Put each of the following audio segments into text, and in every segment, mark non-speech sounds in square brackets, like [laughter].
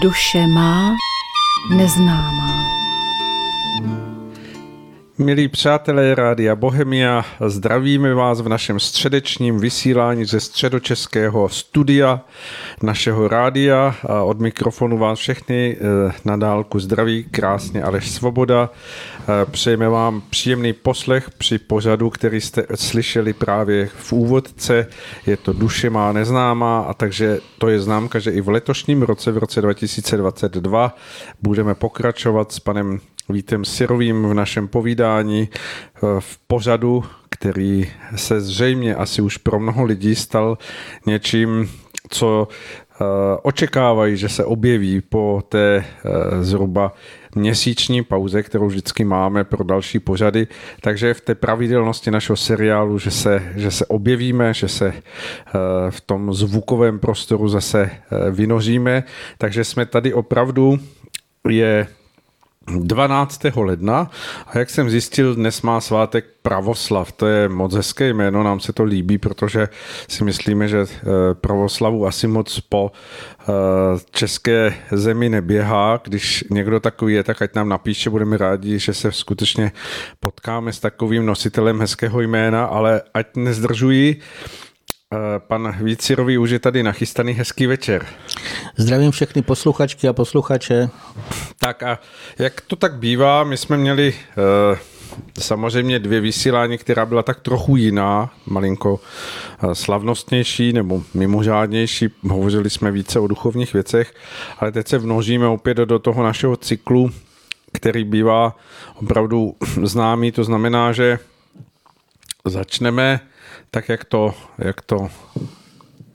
Duše má neznámá. Milí přátelé Rádia Bohemia, zdravíme vás v našem středečním vysílání ze středočeského studia našeho rádia a od mikrofonu vás všechny eh, na dálku zdraví, krásně Aleš Svoboda. Eh, přejeme vám příjemný poslech při pořadu, který jste slyšeli právě v úvodce. Je to Duše má neznámá a takže to je známka, že i v letošním roce, v roce 2022, budeme pokračovat s panem Vítem Sirovým v našem povídání eh, v pořadu, který se zřejmě asi už pro mnoho lidí stal něčím, co eh, očekávají, že se objeví po té eh, zhruba měsíční pauze, kterou vždycky máme pro další pořady. Takže v té pravidelnosti našeho seriálu, že se, že se objevíme, že se v tom zvukovém prostoru zase vynoříme. Takže jsme tady opravdu je 12. ledna a jak jsem zjistil, dnes má svátek Pravoslav. To je moc hezké jméno, nám se to líbí, protože si myslíme, že eh, Pravoslavu asi moc po eh, české zemi neběhá. Když někdo takový je, tak ať nám napíše, budeme rádi, že se skutečně potkáme s takovým nositelem hezkého jména, ale ať nezdržují, pan Vícirový už je tady nachystaný hezký večer. Zdravím všechny posluchačky a posluchače. Tak a jak to tak bývá, my jsme měli uh, samozřejmě dvě vysílání, která byla tak trochu jiná, malinko uh, slavnostnější nebo mimořádnější. Hovořili jsme více o duchovních věcech, ale teď se vnožíme opět do toho našeho cyklu, který bývá opravdu známý. To znamená, že začneme tak jak to, jak to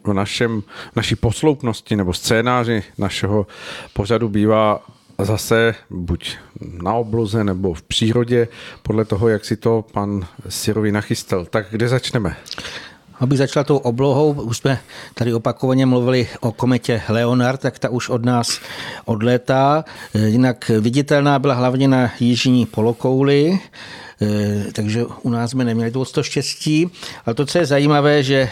v našem, naší posloupnosti nebo scénáři našeho pořadu bývá zase buď na obloze nebo v přírodě, podle toho, jak si to pan Sirovi nachystal. Tak kde začneme? Aby začala tou oblohou, už jsme tady opakovaně mluvili o kometě Leonard, tak ta už od nás odlétá. Jinak viditelná byla hlavně na jižní polokouli, takže u nás jsme neměli to štěstí. Ale to, co je zajímavé, že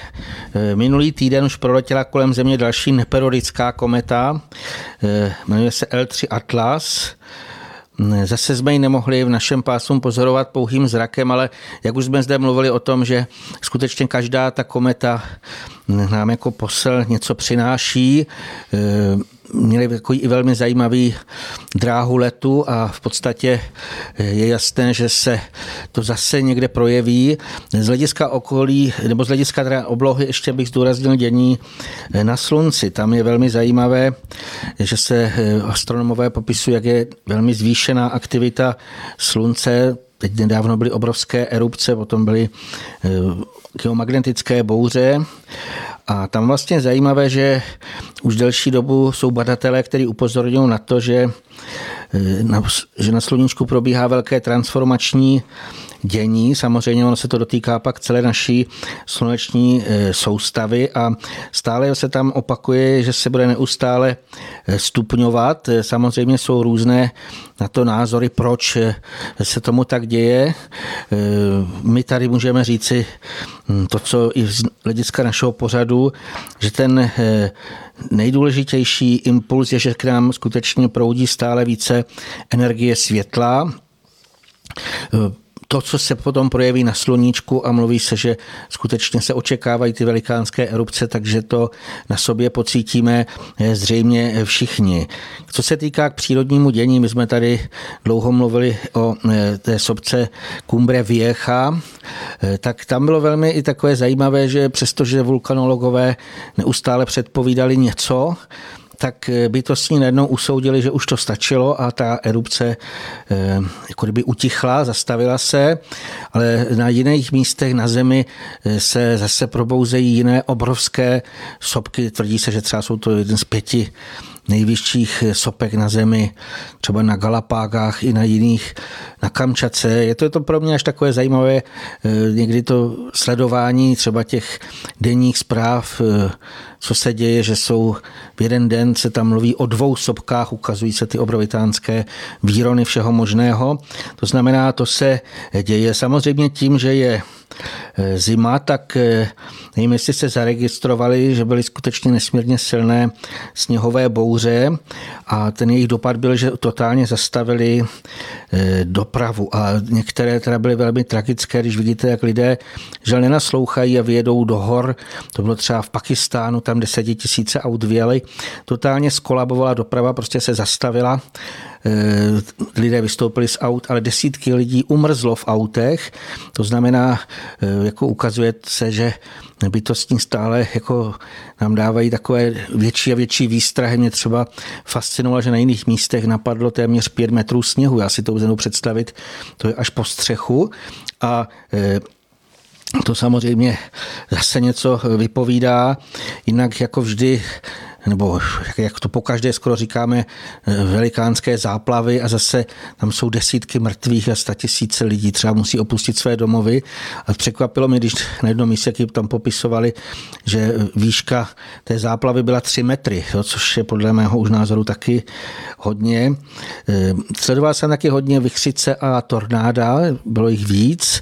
eh, minulý týden už proletěla kolem Země další neperodická kometa, eh, jmenuje se L3 Atlas, Zase jsme ji nemohli v našem pásu pozorovat pouhým zrakem, ale jak už jsme zde mluvili o tom, že skutečně každá ta kometa nám jako posel něco přináší, měli takový i velmi zajímavý dráhu letu a v podstatě je jasné, že se to zase někde projeví. Z hlediska okolí, nebo z hlediska oblohy ještě bych zdůraznil dění na slunci. Tam je velmi zajímavé, že se astronomové popisují, jak je velmi zvýšená aktivita slunce Teď nedávno byly obrovské erupce, potom byly eh, geomagnetické bouře. A tam vlastně zajímavé, že už delší dobu jsou badatelé, kteří upozorňují na to, že eh, na, že na sluníčku probíhá velké transformační dění. Samozřejmě ono se to dotýká pak celé naší sluneční e, soustavy a stále se tam opakuje, že se bude neustále e, stupňovat. E, samozřejmě jsou různé na to názory, proč se tomu tak děje. My tady můžeme říci hm, to, co i z hlediska našeho pořadu, že ten nejdůležitější impuls je, že k nám skutečně proudí stále více energie světla to, co se potom projeví na sluníčku a mluví se, že skutečně se očekávají ty velikánské erupce, takže to na sobě pocítíme eh, zřejmě všichni. Co se týká k přírodnímu dění, my jsme tady dlouho mluvili o eh, té sobce Cumbre Viecha, eh, tak tam bylo velmi i takové zajímavé, že přestože vulkanologové neustále předpovídali něco, tak eh, bytostní najednou usoudili, že už to stačilo a ta erupce eh, jako kdyby utichla, zastavila se, ale na jiných místech na Zemi eh, se zase probouzejí jiné obrovské sopky. Tvrdí se, že třeba jsou to jeden z pěti nejvyšších sopek na zemi, třeba na Galapágách i na jiných, na Kamčace. Je to, je to pro mě až takové zajímavé, někdy to sledování třeba těch denních zpráv co se děje, že jsou v jeden den se tam mluví o dvou sopkách, ukazují se ty obrovitánské výrony všeho možného. To znamená, to se děje samozřejmě tím, že je eh, zima, tak eh, nevím, jestli se zaregistrovali, že byly skutečně nesmírně silné sněhové bouře a ten jejich dopad byl, že totálně zastavili dopravu a některé teda byly velmi tragické, když vidíte, jak lidé že nenaslouchají a vyjedou do hor. To bylo třeba v Pakistánu, tam desetitisíce aut vyjeli. Totálně skolabovala doprava, prostě se zastavila Eh, lidé vystoupili z aut, ale desítky lidí umrzlo v autech. To znamená, eh, jako ukazuje se, že bytostní stále jako nám dávají takové větší a větší výstrahy. Mě třeba fascinovalo, že na jiných místech napadlo téměř pět metrů sněhu. Já si to uzenu představit, to je až po střechu. A eh, to samozřejmě zase něco vypovídá. Jinak jako vždy nebo jak to po každé skoro říkáme, velikánské záplavy a zase tam jsou desítky mrtvých a sta tisíce lidí třeba musí opustit své domovy. A překvapilo mě, když na jednom místě tam popisovali, že výška té záplavy byla 3 metry, jo, což je podle mého už názoru taky hodně. Sledoval jsem taky hodně vychřice a tornáda, bylo jich víc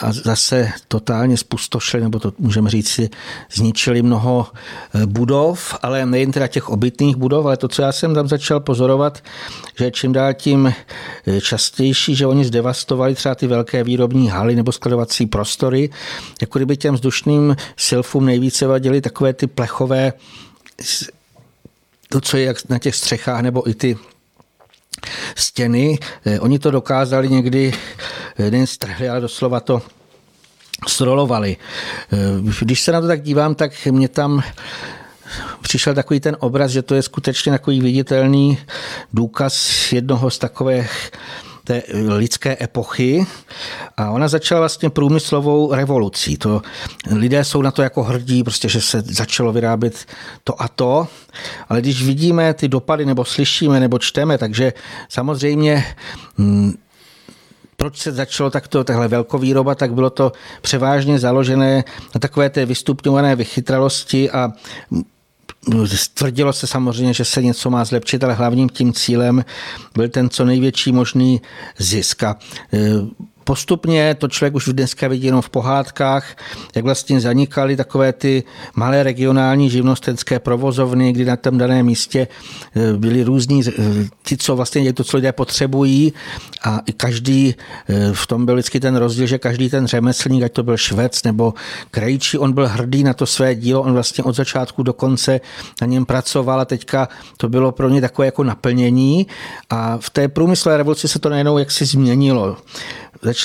a zase totálně spustošili, nebo to můžeme říct si, zničili mnoho eh, budov, ale nejen teda těch obytných budov, ale to, co já jsem tam začal pozorovat, že čím dál tím eh, častější, že oni zdevastovali třeba ty velké výrobní haly nebo skladovací prostory, jako kdyby těm vzdušným silfům nejvíce vadily takové ty plechové to, co je na těch střechách, nebo i ty stěny. Eh, oni to dokázali někdy, eh, nejen strhli, ale doslova to srolovali. Eh, když se na to tak dívám, tak mě tam přišel takový ten obraz, že to je skutečně takový viditelný důkaz jednoho z takových té lidské epochy a ona začala vlastně průmyslovou revolucí. To, lidé jsou na to jako hrdí, prostě, že se začalo vyrábět to a to, ale když vidíme ty dopady nebo slyšíme nebo čteme, takže samozřejmě hm, proč se začalo takto tahle velkovýroba, tak bylo to převážně založené na takové té vystupňované vychytralosti a Tvrdilo se samozřejmě, že se něco má zlepšit, ale hlavním tím cílem byl ten co největší možný zisk. A e, Postupně to člověk už dneska vidí jenom v pohádkách, jak vlastně zanikaly takové ty malé regionální živnostenské provozovny, kdy na tom daném místě e, byli různí e, ti, co vlastně to, co lidé potřebují. A i každý, e, v tom byl vždycky ten rozdíl, že každý ten řemeslník, ať to byl švec nebo krejčí, on byl hrdý na to své dílo, on vlastně od začátku do konce na něm pracoval a teďka to bylo pro ně takové jako naplnění. A v té průmyslové revoluci se to najednou jaksi změnilo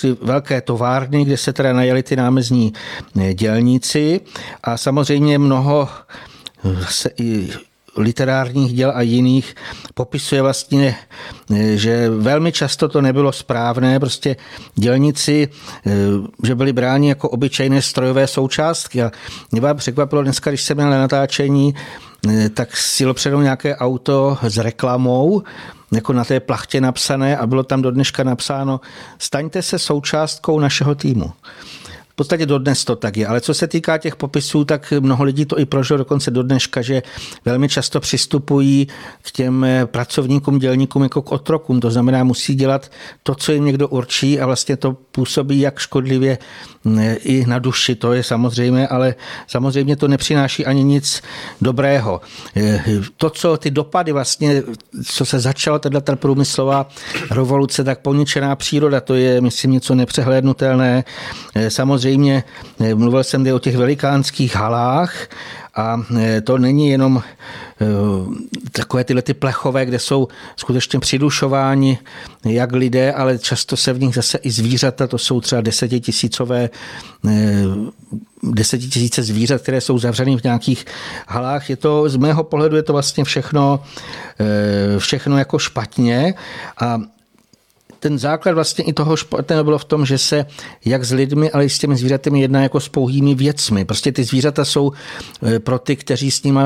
začaly velké továrny, kde se teda najeli ty námezní eh, dělníci. A samozřejmě mnoho se i literárních děl a jiných popisuje vlastně, eh, že velmi často to nebylo správné, prostě dělníci, eh, že byli bráni jako obyčejné strojové součástky. A mě vám překvapilo dneska, když jsem měl na natáčení, tak si předou nějaké auto s reklamou jako na té plachtě napsané a bylo tam do dneška napsáno staňte se součástkou našeho týmu podstatě dodnes to tak je. Ale co se týká těch popisů, tak mnoho lidí to i prožilo dokonce do dneška, že velmi často přistupují k těm eh, pracovníkům, dělníkům jako k otrokům. To znamená, musí dělat to, co jim někdo určí a vlastně to působí jak škodlivě mm, i na duši, to je samozřejmě, ale samozřejmě to nepřináší ani nic dobrého. Eh, to, co ty dopady vlastně, co se začalo, teda ta průmyslová revoluce, tak poničená příroda, to je, myslím, něco nepřehlédnutelné. Eh, samozřejmě samozřejmě eh, mluvil jsem o těch velikánských halách a eh, to není jenom eh, takové tyhle ty plechové, kde jsou skutečně přidušováni jak lidé, ale často se v nich zase i zvířata, to jsou třeba desetitisícové desetitisíce zvířat, které jsou zavřeny v nějakých halách. Je to, z mého pohledu je to vlastně všechno, všechno jako špatně a ten základ vlastně i toho špatného bylo v tom, že se jak s lidmi, ale i s těmi zvířaty jedná jako s pouhými věcmi. Prostě ty zvířata jsou e, pro ty, kteří s nimi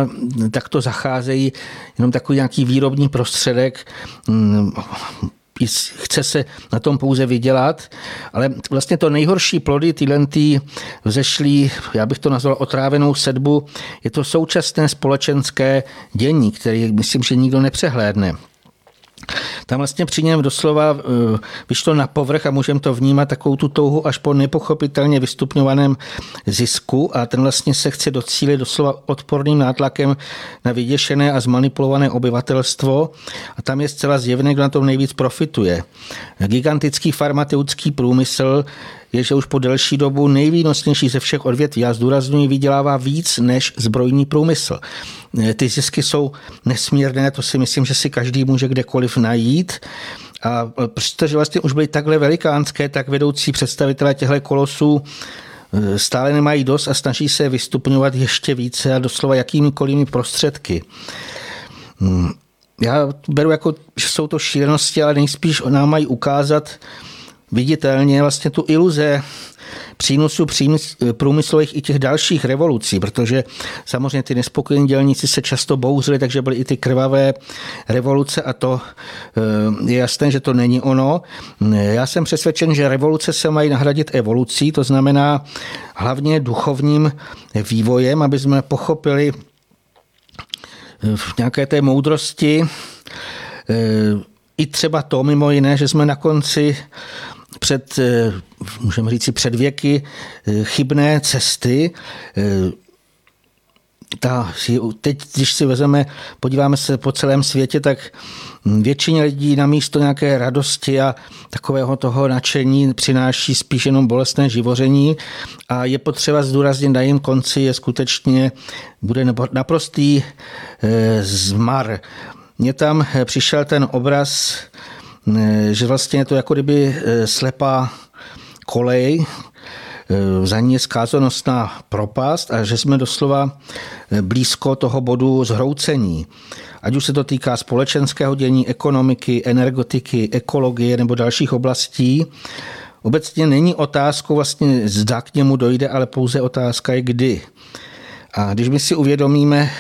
takto zacházejí, jenom takový nějaký výrobní prostředek, chce se na tom pouze vydělat, ale vlastně to nejhorší plody, tyhle tý vzešlý, já bych to nazval otrávenou sedbu, je to současné společenské dění, který myslím, že nikdo nepřehlédne. Tam vlastně při něm doslova eh, vyšlo na povrch a můžeme to vnímat takovou tu touhu až po nepochopitelně vystupňovaném zisku a ten vlastně se chce docílit doslova odporným nátlakem na vyděšené a zmanipulované obyvatelstvo a tam je zcela zjevné, kdo na tom nejvíc profituje. Gigantický farmaceutický průmysl je, že už po delší dobu nejvýnosnější ze všech odvětví, já zdůraznuju, vydělává víc než zbrojní průmysl. Ty zisky jsou nesmírné, to si myslím, že si každý může kdekoliv najít. A protože vlastně už byly takhle velikánské, tak vedoucí představitelé těchto kolosů e, stále nemají dost a snaží se vystupňovat ještě více a doslova jakýmikoliv prostředky. Hmm. Já beru jako, že jsou to šílenosti, ale nejspíš nám mají ukázat, viditelně vlastně tu iluze přínosu průmyslových i těch dalších revolucí, protože samozřejmě ty nespokojení dělníci se často bouřili, takže byly i ty krvavé revoluce a to eh, je jasné, že to není ono. Já jsem přesvědčen, že revoluce se mají nahradit evolucí, to znamená hlavně duchovním vývojem, aby jsme pochopili eh, v nějaké té moudrosti eh, i třeba to mimo jiné, že jsme na konci před, eh, můžeme říct si před věky, eh, chybné cesty. Eh, ta, teď, když si vezeme, podíváme se po celém světě, tak většině lidí na místo nějaké radosti a takového toho nadšení přináší spíš jenom bolestné živoření a je potřeba zdůraznit na jejím konci je skutečně bude naprostý zmar. Mně tam přišel ten obraz že vlastně je to jako kdyby e, slepá kolej, e, za ní je skázonostná propast a že jsme doslova blízko toho bodu zhroucení. Ať už se to týká společenského dění, ekonomiky, energetiky, ekologie nebo dalších oblastí, obecně není otázkou vlastně zda k němu dojde, ale pouze otázka je kdy. A když my si uvědomíme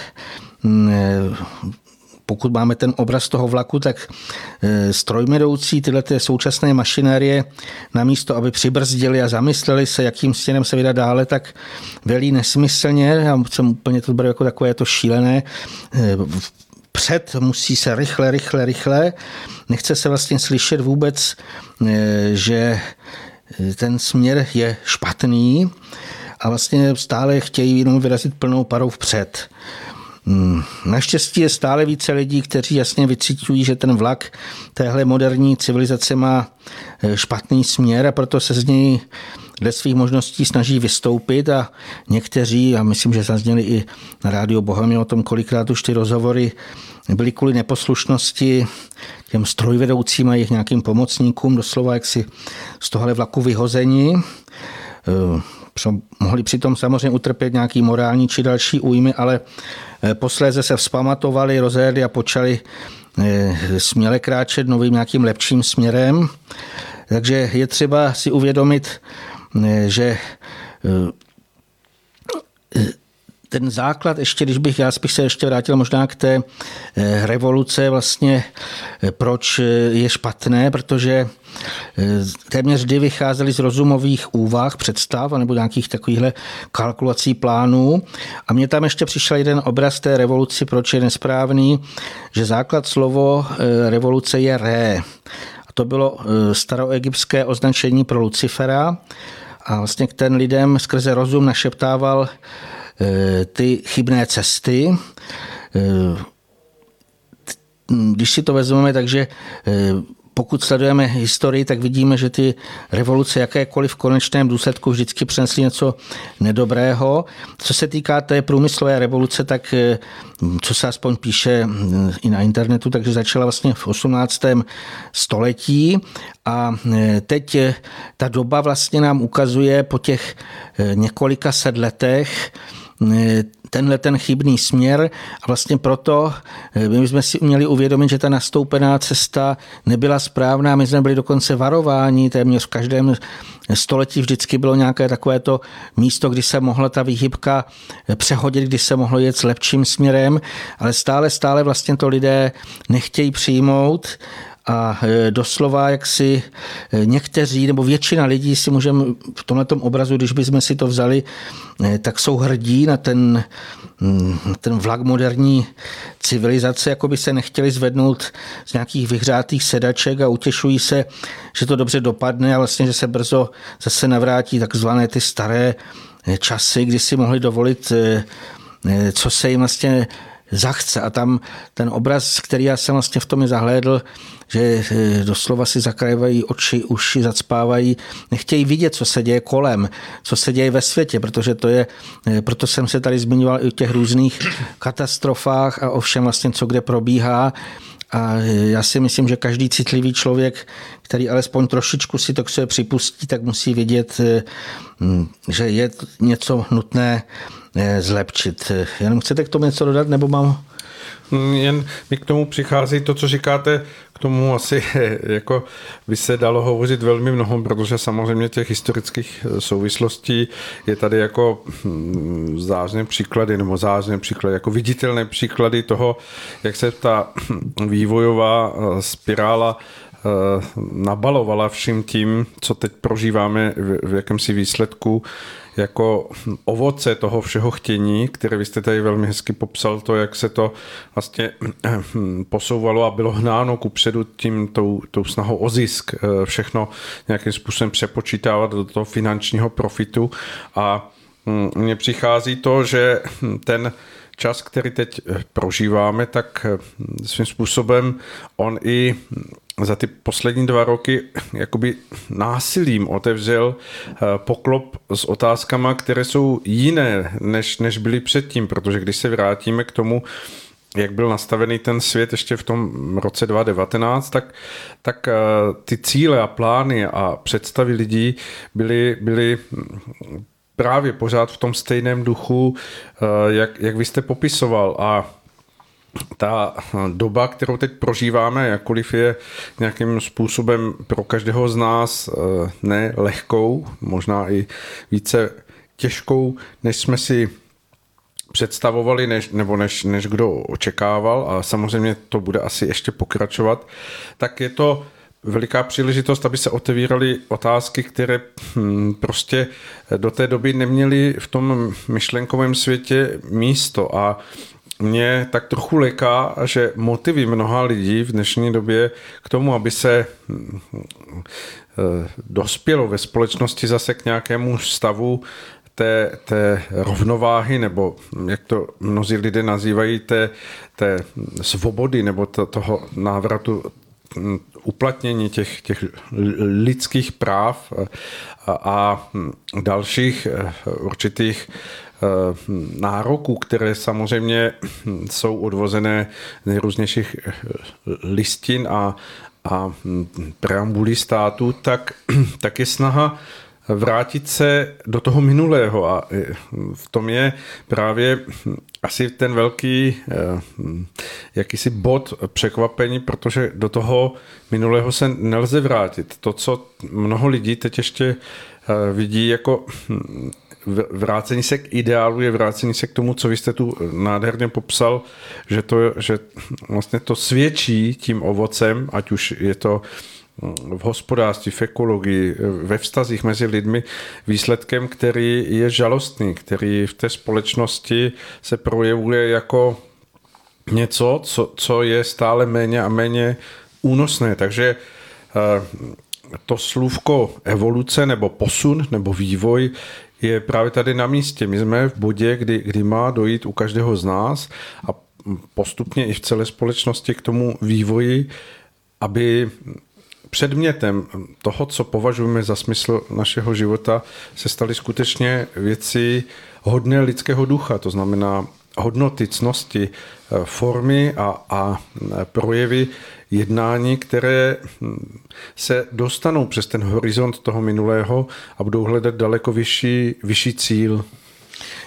pokud máme ten obraz toho vlaku, tak e, strojmedoucí tyhle ty současné mašinérie namísto, aby přibrzdili a zamysleli se, jakým stěnem se vydat dále, tak velí nesmyslně. Já jsem úplně to beru jako takové to šílené. E, před musí se rychle, rychle, rychle. Nechce se vlastně slyšet vůbec, e, že ten směr je špatný a vlastně stále chtějí jenom vyrazit plnou parou vpřed. Hmm. Naštěstí je stále více lidí, kteří jasně vycítují, že ten vlak téhle moderní civilizace má eh, špatný směr a proto se z něj dle svých možností snaží vystoupit a někteří, a myslím, že zazněli i na rádio Bohemia o tom, kolikrát už ty rozhovory byly kvůli neposlušnosti těm strojvedoucím a jejich nějakým pomocníkům doslova jaksi z tohle vlaku vyhození. Eh, mohli přitom samozřejmě utrpět nějaký morální či další újmy, ale posléze se vzpamatovali, rozjeli a počali eh, směle kráčet novým nějakým lepším směrem. Takže je třeba si uvědomit, eh, že ten základ, ještě když bych, já bych se ještě vrátil možná k té revoluce, vlastně proč je špatné, protože téměř vždy vycházeli z rozumových úvah, představ nebo nějakých takovýchhle kalkulací plánů. A mně tam ještě přišel jeden obraz té revoluci, proč je nesprávný, že základ slovo eh, revoluce je ré. A to bylo eh, staroegyptské označení pro Lucifera. A vlastně k ten lidem skrze rozum našeptával eh, ty chybné cesty, když si to vezmeme, takže pokud sledujeme historii, tak vidíme, že ty revoluce jakékoliv v konečném důsledku vždycky přinesly něco nedobrého. Co se týká té průmyslové revoluce, tak eh, co se aspoň píše mm, i na internetu, takže začala vlastně v 18. století a eh, teď eh, ta doba vlastně nám ukazuje po těch několika set letech, tenhle ten chybný směr a vlastně proto eh, my jsme si měli uvědomit, že ta nastoupená cesta nebyla správná. My jsme byli dokonce varováni, téměř v každém století vždycky bylo nějaké takovéto místo, kdy se mohla ta výhybka eh, přehodit, kdy se mohlo jet s lepším směrem, ale stále, stále vlastně to lidé nechtějí přijmout a e, doslova, jak si e, někteří nebo většina lidí si můžeme v tomhle obrazu, když bychom si to vzali, e, tak jsou hrdí na ten mm, ten vlak moderní civilizace jako by se nechtěli zvednout z nějakých vyhřátých sedaček a utěšují se, že to dobře dopadne a vlastně, že se brzo zase navrátí takzvané ty staré časy, kdy si mohli dovolit, co se jim vlastně zachce. A tam ten obraz, který já jsem vlastně v tom zahlédl, že eh, doslova si zakrajovají oči, uši, zacpávají, nechtějí vidět, co se děje kolem, co se děje ve světě, protože to je, proto jsem se tady zmiňoval i o těch různých katastrofách a o všem vlastně, co kde probíhá. A já si myslím, že každý citlivý člověk, který alespoň trošičku si to k sobě připustí, tak musí vědět, hm, že je něco nutné eh, zlepšit. Jenom chcete k tomu něco dodat, nebo mám hm, jen mi k tomu přichází to, co říkáte, tomu asi [laughs] jako by se dalo hovořit velmi mnoho, protože samozřejmě těch historických eh, souvislostí je tady jako hm, zářné příklady, nebo zářné příklady, jako viditelné příklady toho, jak se ta vývojová eh, spirála nabalovala vším tím, co teď prožíváme v jakémsi výsledku jako ovoce toho všeho chtění, které vy jste tady velmi hezky popsal, to, jak se to vlastně [clears throat] posouvalo a bylo hnáno kupředu tím tou, tou snahou o zisk, eh, všechno nějakým způsobem přepočítávat do toho finančního profitu. A hm, mně přichází to, že ten čas, který teď prožíváme, tak hm, svým způsobem on i za ty poslední dva roky jakoby násilím otevřel eh, poklop s otázkama, které jsou jiné, než, než byly předtím, protože když se vrátíme k tomu, jak byl nastavený ten svět ještě v tom roce 2019, tak, tak eh, ty cíle a plány a představy lidí byly, byly právě pořád v tom stejném duchu, eh, jak, jak vy jste popisoval. A ta doba, kterou teď prožíváme, jakkoliv je nějakým způsobem pro každého z nás eh, ne lehkou, možná i více těžkou, než jsme si představovali, než, nebo než, než kdo očekával a samozřejmě to bude asi ještě pokračovat, tak je to veliká příležitost, aby se otevíraly otázky, které hm, prostě do té doby neměly v tom myšlenkovém světě místo. A mě tak trochu leká, že motivy mnoha lidí v dnešní době k tomu, aby se eh, dospělo ve společnosti zase k nějakému stavu té, té rovnováhy, nebo jak to mnozí lidé nazývají, té, té svobody, nebo to, toho návratu hm, uplatnění těch, těch lidských práv a, a dalších eh, určitých nároků, které samozřejmě jsou odvozené z nejrůznějších eh, listin a, a preambulí státu, tak, [clears throat] tak je snaha vrátit se do toho minulého a eh, v tom je právě asi ten velký jakýsi bod překvapení, protože do toho minulého se nelze vrátit. To, co mnoho lidí teď ještě vidí jako hm, vrácení se k ideálu je vrácení se k tomu, co vy jste tu nádherně popsal, že to, že vlastně to svědčí tím ovocem, ať už je to v hospodářství, v ekologii, ve vztazích mezi lidmi výsledkem, který je žalostný, který v té společnosti se projevuje jako něco, co, co je stále méně a méně únosné. Takže eh, to slůvko evoluce nebo posun nebo vývoj je právě tady na místě. My jsme v bodě, kdy, kdy má dojít u každého z nás a postupně i v celé společnosti k tomu vývoji, aby předmětem toho, co považujeme za smysl našeho života, se staly skutečně věci hodné lidského ducha, to znamená hodnoty, cnosti, formy a, a projevy jednání, které hm, se dostanou přes ten horizont toho minulého a budou hledat daleko vyšší, vyšší cíl.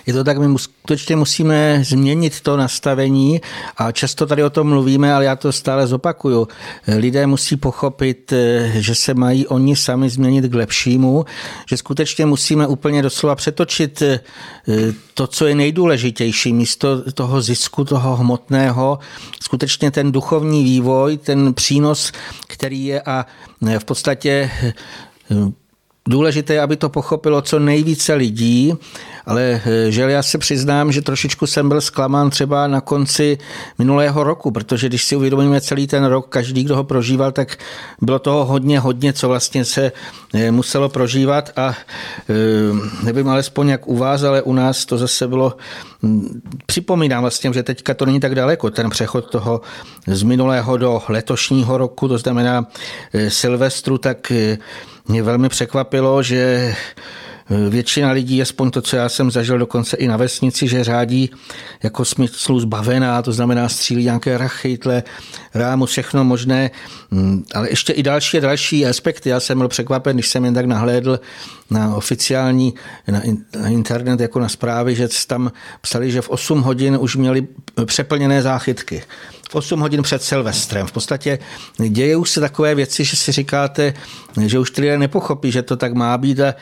Je to tak, my skutečně musíme změnit to nastavení a často tady o tom mluvíme, ale já to stále zopakuju. Lidé musí pochopit, že se mají oni sami změnit k lepšímu, že skutečně musíme úplně doslova přetočit eh, to, co je nejdůležitější, místo toho zisku, toho hmotného, skutečně ten duchovní vývoj, ten přínos, který je a v podstatě eh, důležité, aby to pochopilo co nejvíce lidí, ale eh, že já se přiznám, že trošičku jsem byl zklamán třeba na konci minulého roku, protože když si uvědomíme celý ten rok, každý, kdo ho prožíval, tak bylo toho hodně, hodně, co vlastně se eh, muselo prožívat. A eh, nevím alespoň jak u vás, ale u nás to zase bylo, připomínám vlastně, že teďka to není tak daleko, ten přechod toho z minulého do letošního roku, to znamená Silvestru, tak mě velmi překvapilo, že Většina lidí, aspoň to, co já jsem zažil dokonce i na vesnici, že řádí jako smyslu zbavená, to znamená střílí nějaké rachytle, rámu, všechno možné, ale ještě i další další aspekty. Já jsem byl překvapen, když jsem jen tak nahlédl na oficiální, na, na internet, jako na zprávy, že tam psali, že v 8 hodin už měli přeplněné záchytky. 8 hodin před Silvestrem. V podstatě dějí se takové věci, že si říkáte, že už lidé nepochopí, že to tak má být. A e,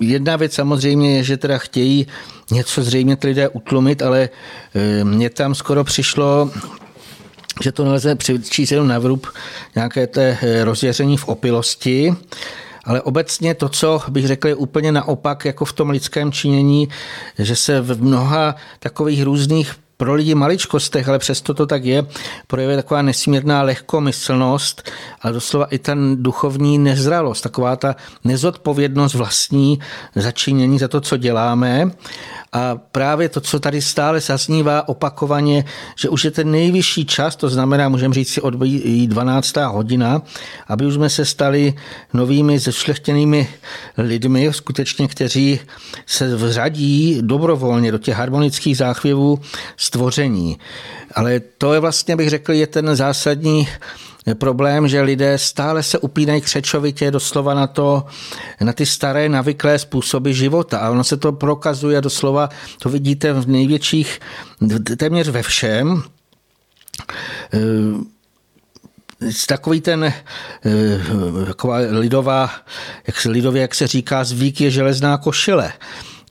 jedna věc samozřejmě je, že teda chtějí něco zřejmě ty lidé utlumit, ale e, mně tam skoro přišlo že to nelze přičíst jenom na vrub nějaké té e, rozjeření v opilosti, ale obecně to, co bych řekl, je úplně naopak, jako v tom lidském činění, že se v mnoha takových různých pro lidi maličkostech, ale přesto to tak je, projevuje taková nesmírná lehkomyslnost, ale doslova i ten duchovní nezralost, taková ta nezodpovědnost vlastní začinění za to, co děláme. A právě to, co tady stále zaznívá opakovaně, že už je ten nejvyšší čas, to znamená, můžeme říct si od 12. hodina, aby už jsme se stali novými zešlechtěnými lidmi, skutečně, kteří se vřadí dobrovolně do těch harmonických záchvěvů stvoření. Ale to je vlastně, bych řekl, je ten zásadní problém, že lidé stále se upínají křečovitě doslova na to, na ty staré navyklé způsoby života. A ono se to prokazuje doslova, to vidíte v největších, téměř ve všem takový ten taková lidová, jak se lidově, jak se říká, zvyk je železná košile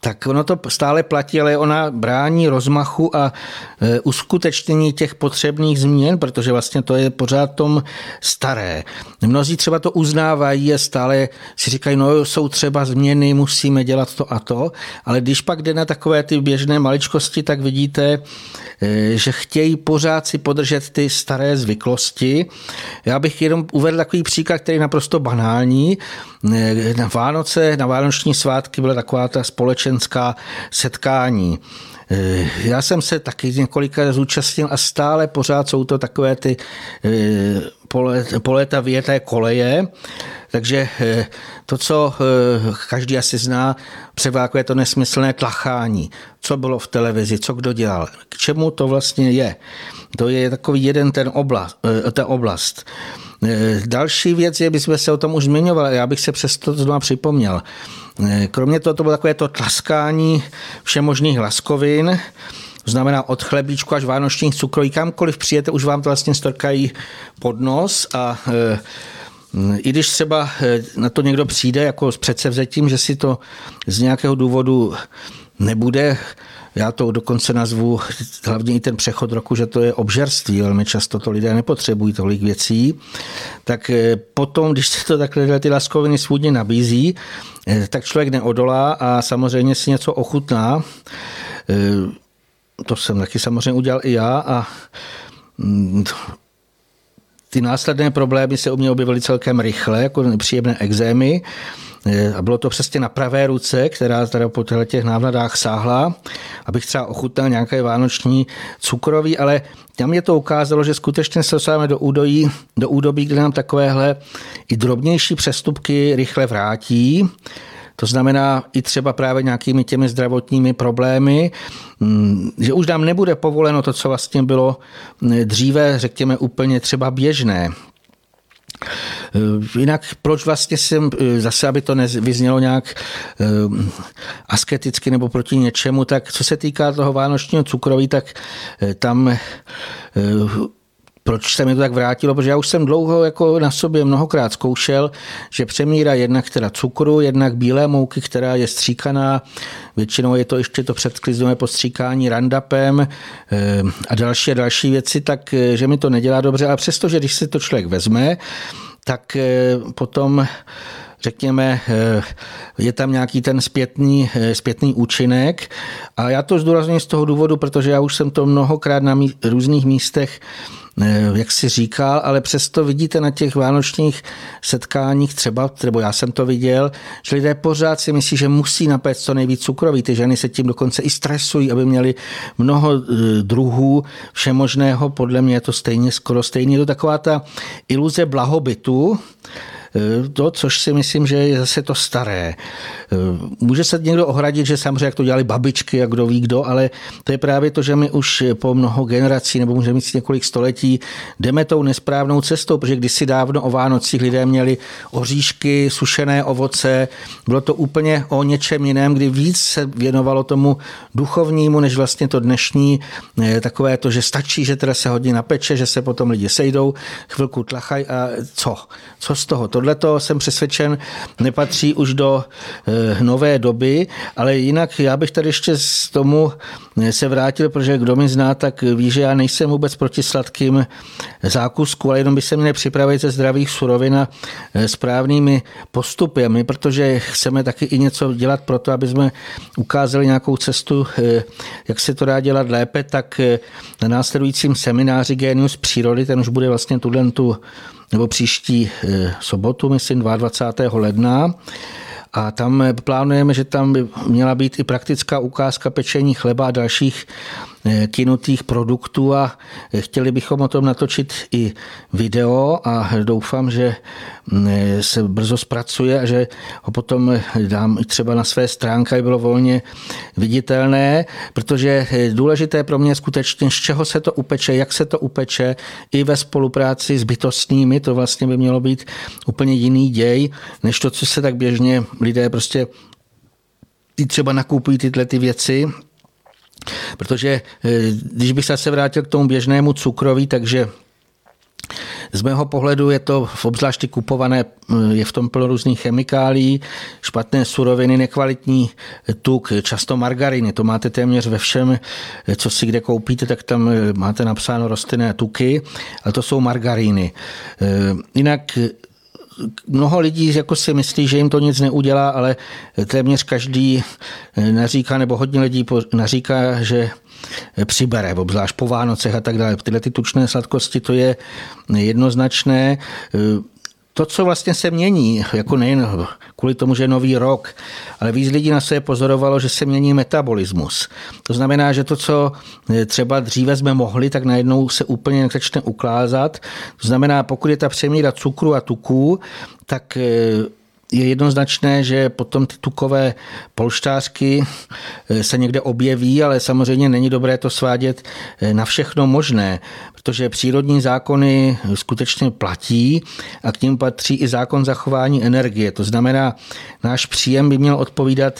tak ono to stále platí, ale ona brání rozmachu a e, uskutečnění těch potřebných změn, protože vlastně to je pořád tom staré. Mnozí třeba to uznávají a stále si říkají, no jsou třeba změny, musíme dělat to a to, ale když pak jde na takové ty běžné maličkosti, tak vidíte, e, že chtějí pořád si podržet ty staré zvyklosti. Já bych jenom uvedl takový příklad, který je naprosto banální. Na Vánoce, na Vánoční svátky byla taková ta společenská setkání. Eh, já jsem se taky několika zúčastnil a stále pořád jsou to takové ty eh, poléta věté koleje, takže eh, to, co každý asi zná, převákuje to nesmyslné tlachání. Co bylo v televizi, co kdo dělal, k čemu to vlastně je. To je takový jeden ten oblast. Ta oblast. Další věc je, bychom se o tom už zmiňovali, já bych se přesto znovu připomněl. Kromě toho to bylo takové to tlaskání všemožných laskovin, to znamená od chlebíčku až vánočních cukroví, kamkoliv přijete, už vám to vlastně storkají pod nos a e, i když třeba na to někdo přijde jako s předsevzetím, že si to z nějakého důvodu nebude já to dokonce nazvu, hlavně i ten přechod roku, že to je obžerství, velmi často to lidé nepotřebují tolik věcí, tak eh, potom, když se to takhle ty laskoviny svůdně nabízí, eh, tak člověk neodolá a samozřejmě si něco ochutná. Eh, to jsem taky samozřejmě udělal i já a mm, ty následné problémy se u mě objevily celkem rychle, jako nepříjemné exémy. A bylo to přesně na pravé ruce, která teda po těch návladách sáhla, abych třeba ochutnal nějaké vánoční cukroví, ale tam mě to ukázalo, že skutečně se dostáváme do, údojí, do údobí, kde nám takovéhle i drobnější přestupky rychle vrátí. To znamená i třeba právě nějakými těmi zdravotními problémy, mm, že už nám nebude povoleno to, co vlastně bylo dříve, řekněme, úplně třeba běžné. Eh, jinak proč vlastně jsem, eh, zase aby to nevyznělo nějak eh, asketicky nebo proti něčemu, tak co se týká toho vánočního cukroví, tak tam proč se mi to tak vrátilo? Protože já už jsem dlouho jako na sobě mnohokrát zkoušel, že přemíra jednak teda cukru, jednak bílé mouky, která je stříkaná, většinou je to ještě to předklizové postříkání randapem a další a další věci, tak že mi to nedělá dobře, ale přesto, že když si to člověk vezme, tak eh, potom řekněme, je tam nějaký ten zpětný, zpětný účinek. A já to zdůrazňuji z toho důvodu, protože já už jsem to mnohokrát na mý, různých místech jak si říkal, ale přesto vidíte na těch vánočních setkáních třeba, nebo já jsem to viděl, že lidé pořád si myslí, že musí napéct co nejvíc cukroví. Ty ženy se tím dokonce i stresují, aby měli mnoho e, druhů všemožného. Podle mě je to stejně, skoro stejně. Je to taková ta iluze blahobytu, to, což si myslím, že je zase to staré. Eh, může se někdo ohradit, že samozřejmě jak to dělali babičky, jak kdo ví kdo, ale to je právě to, že my už po mnoho generací nebo můžeme mít několik století jdeme tou nesprávnou cestou, protože kdysi dávno o Vánocích lidé měli oříšky, sušené ovoce, bylo to úplně o něčem jiném, kdy víc se věnovalo tomu duchovnímu, než vlastně to dnešní eh, takové to, že stačí, že teda se hodně napeče, že se potom lidi sejdou, chvilku tlachají a co? Co z toho? Tohle to jsem přesvědčen nepatří už do eh, nové doby, ale jinak já bych tady ještě z tomu eh, se vrátil, protože kdo mi zná, tak ví, že já nejsem vůbec proti sladkým zákusku, ale jenom by se měli připravit ze zdravých surovin a eh, správnými postupy. My, protože chceme taky i něco dělat pro to, aby jsme ukázali nějakou cestu, jak se to dá dělat lépe, tak na následujícím semináři Genius přírody, ten už bude vlastně tuhle tu nebo příští eh, sobotu, myslím 22. ledna. A tam plánujeme, že tam by měla být i praktická ukázka pečení chleba a dalších Eh, kinutých produktů a chtěli bychom o tom natočit i video a doufám, že eh, se brzo zpracuje a že ho potom dám i třeba na své stránky, aby bylo volně viditelné, protože důležité pro mě je skutečně, z čeho se to upeče, jak se to upeče, i ve spolupráci s bytostnými, to vlastně by mělo být úplně jiný děj, než to, co se tak běžně lidé prostě ty třeba nakupují tyhle ty věci, Protože eh, když bych se vrátil k tomu běžnému cukroví, takže z mého pohledu je to v obzvlášti kupované, eh, je v tom plno různých chemikálí, špatné suroviny, nekvalitní tuk, často margariny. To máte téměř ve všem, eh, co si kde koupíte, tak tam máte napsáno rostlinné tuky, a to jsou margariny. Jinak mnoho lidí jako si myslí, že jim to nic neudělá, ale téměř každý naříká, nebo hodně lidí naříká, že přibere, obzvlášť po Vánocech a tak dále. Tyhle ty tučné sladkosti, to je jednoznačné to, co vlastně se mění, jako nejen kvůli tomu, že je nový rok, ale víc lidí na sebe pozorovalo, že se mění metabolismus. To znamená, že to, co třeba dříve jsme mohli, tak najednou se úplně začne uklázat. To znamená, pokud je ta přemíra cukru a tuků, tak je jednoznačné, že potom ty tukové polštářky eh, se někde objeví, ale samozřejmě není dobré to svádět eh, na všechno možné, protože přírodní zákony skutečně platí a k ním patří i zákon zachování energie. To znamená, náš příjem by měl odpovídat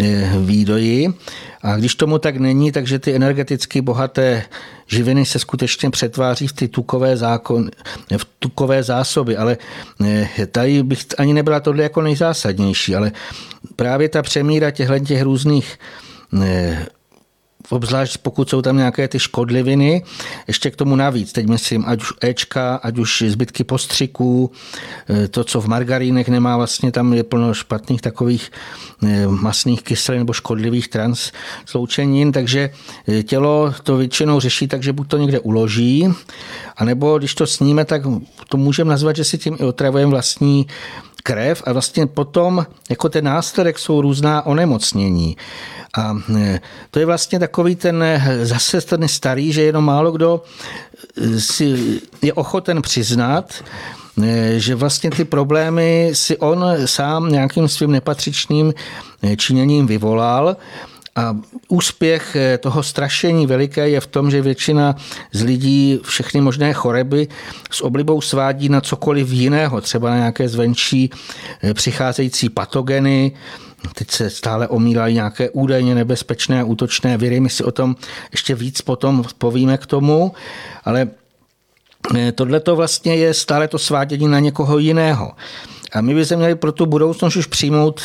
eh, výdoji a když tomu tak není, takže ty energeticky bohaté živiny se skutečně přetváří v ty tukové, zákon, v tukové zásoby, ale eh, tady bych ani nebyla tohle jako nejzásadnější, ale právě ta přemíra těchto těch různých eh, obzvlášť pokud jsou tam nějaké ty škodliviny, ještě k tomu navíc, teď myslím, ať už Ečka, ať už zbytky postřiků, eh, to, co v margarínech nemá, vlastně tam je plno špatných takových eh, masných kyselin nebo škodlivých transsloučenin, takže eh, tělo to většinou řeší tak, že buď to někde uloží, anebo když to sníme, tak to můžeme nazvat, že si tím i otravujeme vlastní krev a vlastně potom jako ten následek jsou různá onemocnění. A e, to je vlastně takový ten e, zase ten starý, že jenom málo kdo e, si je ochoten přiznat, že vlastně ty problémy si on sám nějakým svým nepatřičným činěním vyvolal a úspěch eh, toho strašení veliké je v tom, že většina z lidí všechny možné choroby s oblibou svádí na cokoliv jiného, třeba na nějaké zvenčí eh, přicházející patogeny, Teď se stále omílají nějaké údajně nebezpečné útočné viry. My si o tom ještě víc potom povíme k tomu, ale eh, tohle to vlastně je stále to svádění na někoho jiného. A my bychom měli pro tu budoucnost už přijmout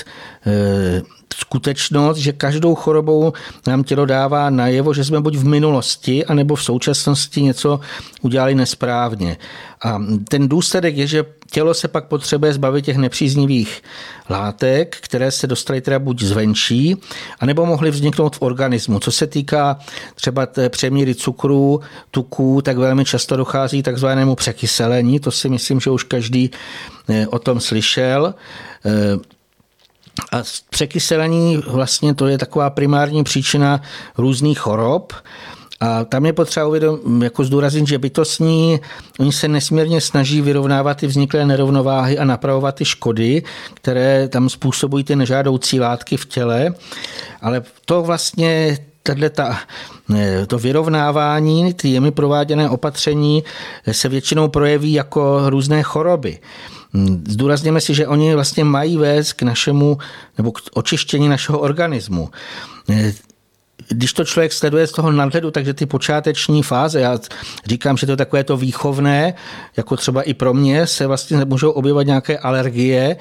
skutečnost, že každou chorobou nám tělo dává najevo, že jsme buď v minulosti, anebo v současnosti něco udělali nesprávně. A ten důsledek je, že tělo se pak potřebuje zbavit těch nepříznivých látek, které se dostaly teda buď zvenčí, anebo mohly vzniknout v organismu. Co se týká třeba té přemíry cukru, tuků, tak velmi často dochází takzvanému překyselení. To si myslím, že už každý eh, o tom slyšel. A překyselení vlastně to je taková primární příčina různých chorob. A tam je potřeba uvědom, jako zdůraznit, že bytostní, oni se nesmírně snaží vyrovnávat ty vzniklé nerovnováhy a napravovat ty škody, které tam způsobují ty nežádoucí látky v těle, ale to vlastně ta, to vyrovnávání, ty jemi prováděné opatření se většinou projeví jako různé choroby. Zdůrazněme si, že oni vlastně mají vést k našemu, nebo k očištění našeho organismu když to člověk sleduje z toho nadhledu, takže ty počáteční fáze, já říkám, že to je takové to výchovné, jako třeba i pro mě, se vlastně můžou objevovat nějaké alergie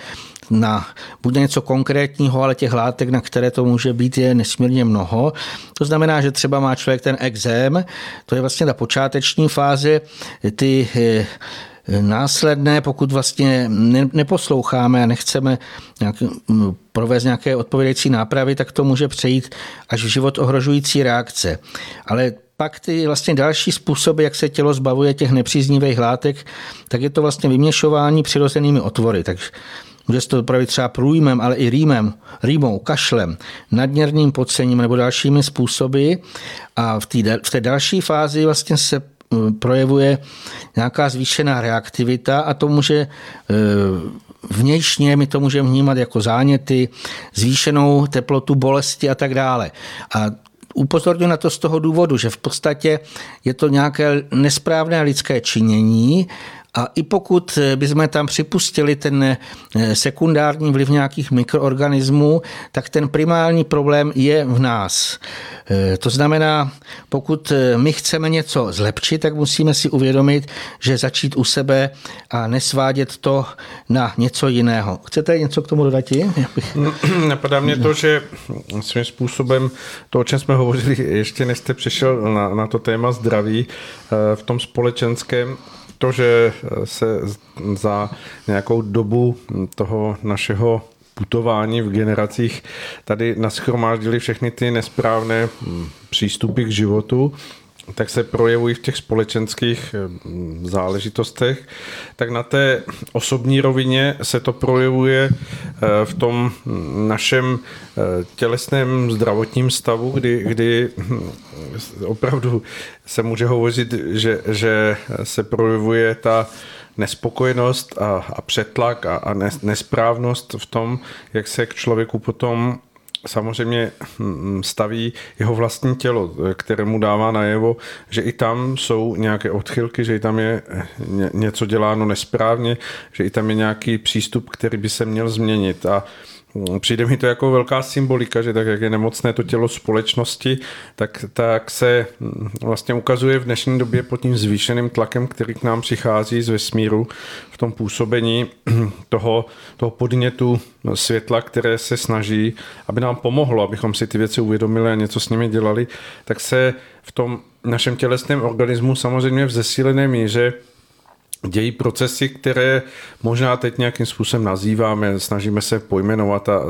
na buď něco konkrétního, ale těch látek, na které to může být, je nesmírně mnoho. To znamená, že třeba má člověk ten exém, to je vlastně ta počáteční fáze, ty eh, následné, pokud vlastně neposloucháme a nechceme nějak, provést nějaké odpovědající nápravy, tak to může přejít až v život ohrožující reakce. Ale pak ty vlastně další způsoby, jak se tělo zbavuje těch nepříznivých látek, tak je to vlastně vyměšování přirozenými otvory. Takže může se to dopravit třeba průjmem, ale i rýmem, rýmou, kašlem, nadměrným podcením nebo dalšími způsoby. A v té, v té další fázi vlastně se projevuje nějaká zvýšená reaktivita a to může e, vnějšně my to můžeme vnímat jako záněty, zvýšenou teplotu bolesti a tak dále. A upozorňuji na to z toho důvodu, že v podstatě je to nějaké nesprávné lidské činění, a i pokud bychom tam připustili ten eh, sekundární vliv nějakých mikroorganismů, tak ten primární problém je v nás. Eh, to znamená, pokud eh, my chceme něco zlepšit, tak musíme si uvědomit, že začít u sebe a nesvádět to na něco jiného. Chcete něco k tomu dodat? [clears throat] Napadá mě to, že svým způsobem to, o čem jsme hovořili, [laughs] ještě než jste přišel na, na to téma zdraví v tom společenském, to, že se za nějakou dobu toho našeho putování v generacích tady naschromáždili všechny ty nesprávné přístupy k životu tak se projevují v těch společenských eh, záležitostech, tak na té osobní rovině se to projevuje eh, v tom našem eh, tělesném zdravotním stavu, kdy, kdy hm, opravdu se může hovořit, že, že se projevuje ta nespokojenost a, a přetlak a, a nesprávnost v tom, jak se k člověku potom samozřejmě hm, staví jeho vlastní tělo, kterému dává najevo, že i tam jsou nějaké odchylky, že i tam je něco děláno nesprávně, že i tam je nějaký přístup, který by se měl změnit. A Přijde mi to jako velká symbolika, že tak jak je nemocné to tělo společnosti, tak, tak se vlastně ukazuje v dnešní době pod tím zvýšeným tlakem, který k nám přichází z vesmíru v tom působení [clears throat] toho, toho podnětu světla, které se snaží, aby nám pomohlo, abychom si ty věci uvědomili a něco s nimi dělali, tak se v tom našem tělesném organismu samozřejmě v zesílené míře dějí procesy, které možná teď nějakým způsobem nazýváme, snažíme se pojmenovat a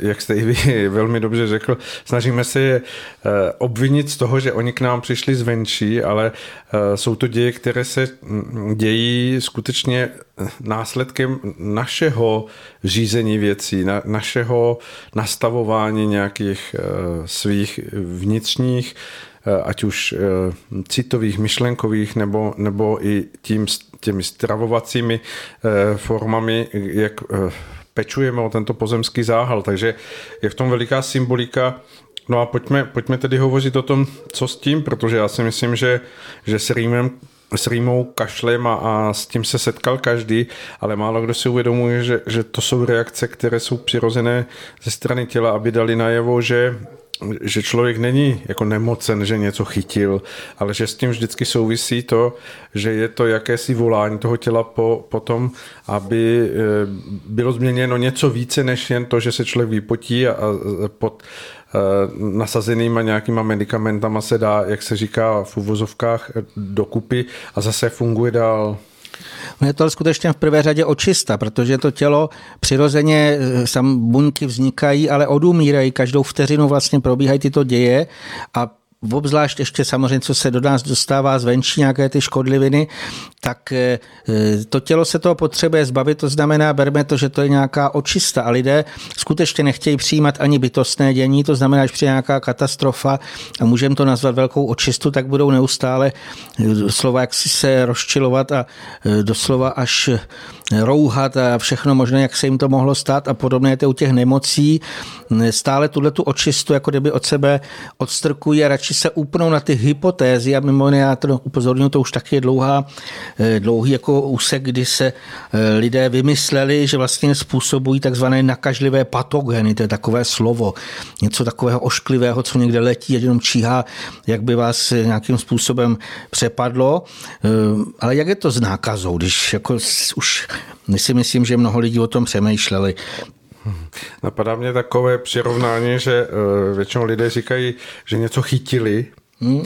jak jste i vy [laughs] velmi dobře řekl, snažíme se je eh, obvinit z toho, že oni k nám přišli zvenčí, ale eh, jsou to děje, které se mm, dějí skutečně následkem našeho řízení věcí, na, našeho nastavování nějakých svých vnitřních ať už citových, myšlenkových, nebo, nebo i tím těmi stravovacími eh, formami, jak eh, pečujeme o tento pozemský záhal. Takže je v tom veliká symbolika. No a pojďme, pojďme tedy hovořit o tom, co s tím, protože já si myslím, že, že s rýmem s rýmou, kašlem a, a s tím se setkal každý, ale málo kdo si uvědomuje, že, že to jsou reakce, které jsou přirozené ze strany těla, aby dali najevo, že že člověk není jako nemocen, že něco chytil, ale že s tím vždycky souvisí to, že je to jakési volání toho těla po, po tom, aby eh, bylo změněno něco více, než jen to, že se člověk vypotí a, a pod eh, nasazenýma nějakýma medicamentama se dá, jak se říká v uvozovkách, dokupy a zase funguje dál. Je to skutečně v prvé řadě očista, protože to tělo přirozeně, eh, sam buňky vznikají, ale odumírají. Každou vteřinu vlastně probíhají tyto děje a obzvlášť ještě samozřejmě, co se do nás dostává zvenčí, nějaké ty škodliviny, tak eh, to tělo se toho potřebuje zbavit, to znamená, berme to, že to je nějaká očista a lidé skutečně nechtějí přijímat ani bytostné dění, to znamená, že při nějaká katastrofa a můžeme to nazvat velkou očistu, tak budou neustále eh, slova jak si se rozčilovat a eh, doslova až rouhat a všechno možné, jak se jim to mohlo stát a podobně je to u těch nemocí. Stále tuhle tu očistu jako kdyby od sebe odstrkují a radši se upnou na ty hypotézy a mimo jiné já to upozorňuji, to už taky je dlouhá, eh, dlouhý jako úsek, kdy se eh, lidé vymysleli, že vlastně způsobují takzvané nakažlivé patogeny, to je takové slovo, něco takového ošklivého, co někde letí a jenom číhá, jak by vás nějakým způsobem přepadlo. Eh, ale jak je to s nákazou, když jako už si myslím, že mnoho lidí o tom přemýšleli. Napadá mě takové přirovnání, že eh, většinou lidé říkají, že něco chytili, hmm.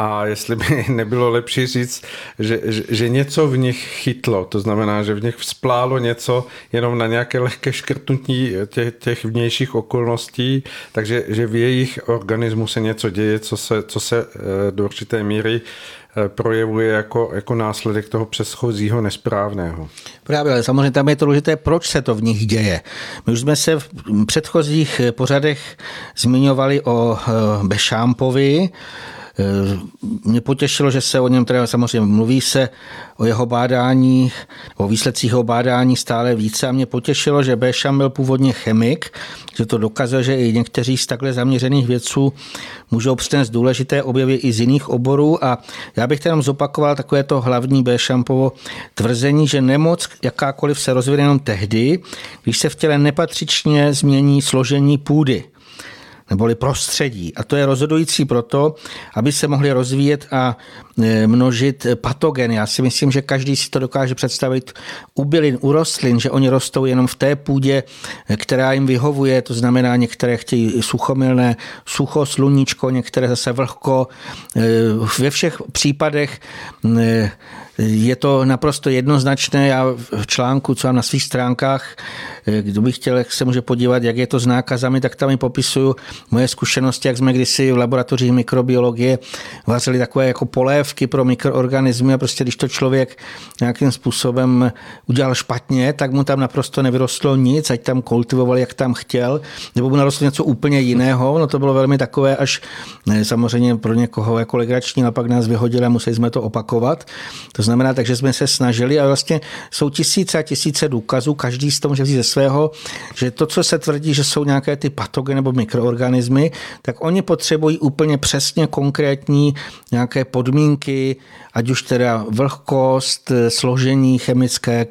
A jestli by [laughs] nebylo lepší říct, že, že, že něco v nich chytlo, to znamená, že v nich vzplálo něco jenom na nějaké lehké škrtnutí těch, těch vnějších okolností, takže že v jejich organismu se něco děje, co se, co se eh, do určité míry projevuje jako, jako následek toho předchozího nesprávného. Právě, ale samozřejmě tam je to důležité, proč se to v nich děje. My už jsme se v předchozích pořadech zmiňovali o eh, Bešámpovi, Eh, mě potěšilo, že se o něm teda samozřejmě mluví se o jeho bádání, o výsledcích jeho bádání stále více. A mě potěšilo, že Béšam byl původně chemik, že to dokazuje, že i někteří z takhle zaměřených vědců můžou přinést důležité objevy i z jiných oborů. A já bych jenom zopakoval takové to hlavní Béšampovo tvrzení, že nemoc jakákoliv se rozvine jenom tehdy, když se v těle nepatřičně změní složení půdy neboli prostředí. A to je rozhodující proto, aby se mohly rozvíjet a e, množit patogeny. Já si myslím, že každý si to dokáže představit u bylin, u rostlin, že oni rostou jenom v té půdě, která jim vyhovuje, to znamená, některé chtějí suchomilné sucho, sluníčko, některé zase vlhko. E, ve všech případech e, je to naprosto jednoznačné. Já v článku, co mám na svých stránkách, eh, kdo by chtěl, se může podívat, jak je to s nákazami, tak tam mi popisuju moje zkušenosti, jak jsme kdysi v laboratořích mikrobiologie vařili takové jako polévky pro mikroorganismy a prostě když to člověk nějakým způsobem udělal špatně, tak mu tam naprosto nevyrostlo nic, ať tam kultivoval, jak tam chtěl, nebo mu narostlo něco úplně jiného. No to bylo velmi takové až ne, samozřejmě pro někoho jako legrační, a pak nás vyhodili a museli jsme to opakovat. To znamená, takže jsme se snažili a vlastně jsou tisíce a tisíce důkazů, každý z toho může vzít ze svého, že to, co se tvrdí, že jsou nějaké ty patogeny nebo mikroorganismy, tak oni potřebují úplně přesně konkrétní nějaké podmínky, ať už teda vlhkost, složení chemické,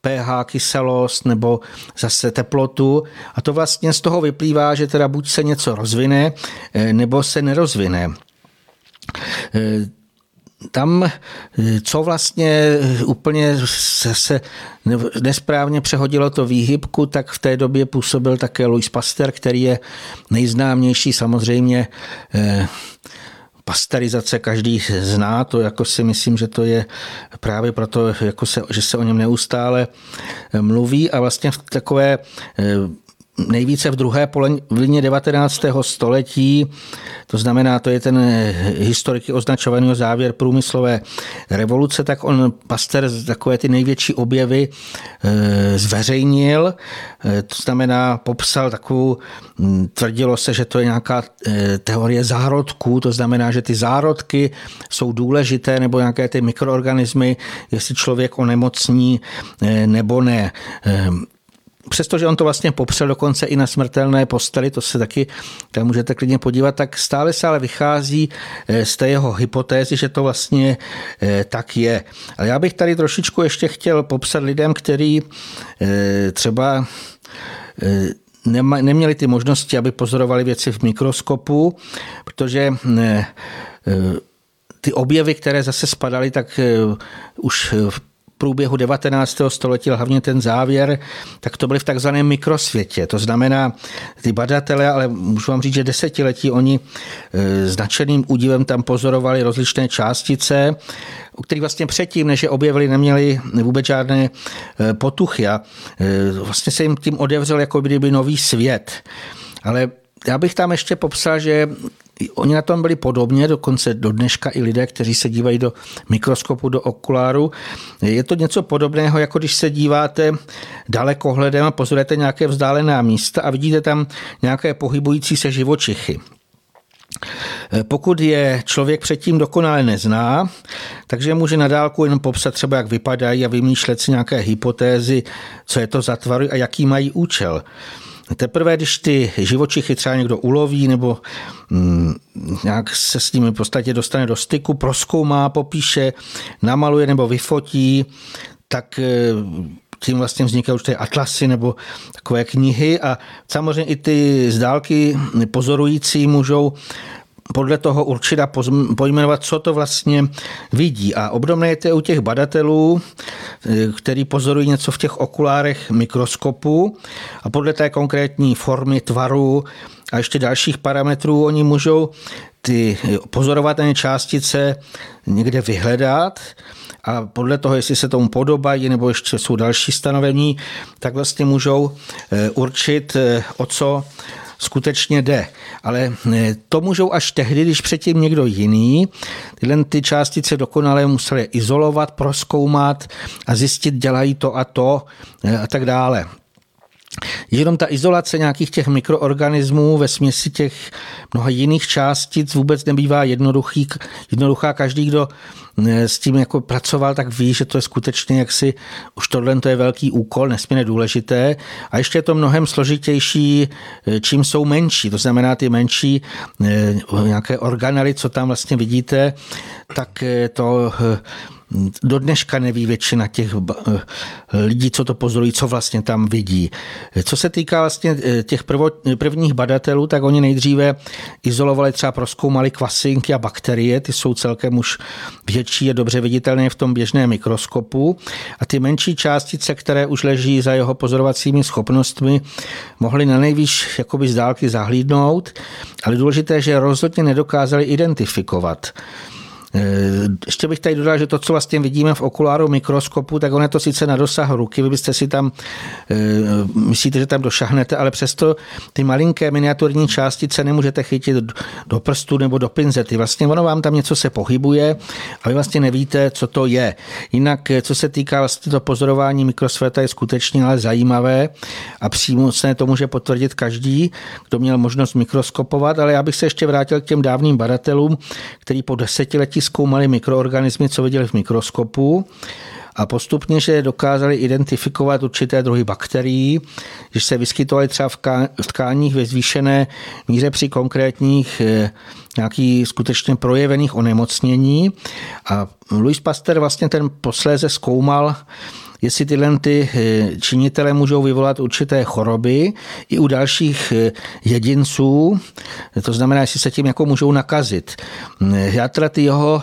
pH, kyselost nebo zase teplotu. A to vlastně z toho vyplývá, že teda buď se něco rozvine, eh, nebo se nerozvine. Tam, eh, co vlastně eh, úplně se nesprávně přehodilo to výhybku, tak v té době působil také Louis Pasteur, který je nejznámější samozřejmě eh, pasterizace každý zná, to jako si myslím, že to je právě proto, jako se, že se o něm neustále mluví a vlastně v takové nejvíce v druhé polovině 19. století, to znamená, to je ten eh, historiky označovaný závěr průmyslové revoluce, tak on Pasteur takové ty největší objevy eh, zveřejnil, eh, to znamená, popsal takovou, hm, tvrdilo se, že to je nějaká teorie zárodků, to znamená, že ty zárodky jsou důležité, nebo nějaké ty mikroorganismy, jestli člověk onemocní nebo ne přestože on to vlastně popřel dokonce i na smrtelné posteli, to se taky tam můžete klidně podívat, tak stále se ale vychází eh, z té jeho hypotézy, že to vlastně eh, tak je. Ale já bych tady trošičku ještě chtěl popsat lidem, který eh, třeba neměli ty možnosti, aby pozorovali věci v mikroskopu, protože ty objevy, které zase spadaly, tak už průběhu 19. století, hlavně ten závěr, tak to byly v takzvaném mikrosvětě. To znamená, ty badatelé, ale můžu vám říct, že desetiletí oni e, značeným údivem tam pozorovali rozličné částice, u kterých vlastně předtím, než je objevili, neměli vůbec žádné e, potuchy a e, vlastně se jim tím odevřel jako kdyby nový svět. Ale já bych tam ještě popsal, že Oni na tom byli podobně, dokonce do dneška i lidé, kteří se dívají do mikroskopu, do okuláru. Je to něco podobného, jako když se díváte dalekohledem a pozorujete nějaké vzdálená místa a vidíte tam nějaké pohybující se živočichy. Pokud je člověk předtím dokonale nezná, takže může na dálku jen popsat třeba, jak vypadají a vymýšlet si nějaké hypotézy, co je to za tvary a jaký mají účel. Teprve, když ty živočichy třeba někdo uloví nebo mm, nějak se s nimi v podstatě dostane do styku, proskoumá, popíše, namaluje nebo vyfotí, tak eh, tím vlastně vznikají určité atlasy nebo takové knihy. A samozřejmě i ty z dálky pozorující můžou podle toho určit a pojmenovat, co to vlastně vidí. A obdobné je to u těch badatelů, eh, který pozorují něco v těch okulárech mikroskopu a podle té konkrétní formy, tvaru a ještě dalších parametrů oni můžou ty pozorovatelné částice někde vyhledat a podle toho, jestli se tomu podobají nebo ještě jsou další stanovení, tak vlastně můžou eh, určit, eh, o co skutečně jde. Ale eh, to můžou až tehdy, když předtím někdo jiný tyhle ty částice dokonale museli izolovat, proskoumat a zjistit, dělají to a to a tak dále. Jenom ta izolace nějakých těch mikroorganismů ve směsi těch mnoha jiných částic vůbec nebývá jednoduchý, jednoduchá. Každý, kdo eh, s tím jako pracoval, tak ví, že to je skutečně jaksi, už tohle to je velký úkol, nesmírně důležité. A ještě je to mnohem složitější, eh, čím jsou menší. To znamená ty menší eh, nějaké organely, co tam vlastně vidíte, tak to do dneška neví většina těch eh, lidí, co to pozorují, co vlastně tam vidí. Co se týká vlastně eh, těch prvních badatelů, tak oni nejdříve izolovali, třeba proskoumali kvasinky a bakterie, ty jsou celkem už větší a dobře viditelné v tom běžném mikroskopu. A ty menší částice, které už leží za jeho pozorovacími schopnostmi, mohli na nejvýš jakoby z dálky zahlídnout, ale důležité, že rozhodně nedokázali identifikovat. Eh, ještě bych tady dodal, že to, co vlastně vidíme v okuláru mikroskopu, tak on je to sice na dosah ruky, vy byste si tam, eh, myslíte, že tam došahnete, ale přesto ty malinké miniaturní částice nemůžete chytit do prstu nebo do pinzety. Vlastně ono vám tam něco se pohybuje a vy vlastně nevíte, co to je. Jinak, eh, co se týká vlastně to pozorování mikrosvěta, je skutečně ale zajímavé a přímo se to může potvrdit každý, kdo měl možnost mikroskopovat, ale já bych se ještě vrátil k těm dávným badatelům, který po desetiletí Vědci zkoumali mikroorganismy, co viděli v mikroskopu a postupně, že dokázali identifikovat určité druhy bakterií, když se vyskytovaly třeba v tkáních ve zvýšené míře při konkrétních eh, nějakých skutečně projevených onemocnění. A Louis Pasteur vlastně ten posléze zkoumal jestli tyhle ty eh, činitele můžou vyvolat určité choroby i u dalších eh, jedinců, to znamená, jestli se tím jako můžou nakazit. Eh, já teda ty jeho,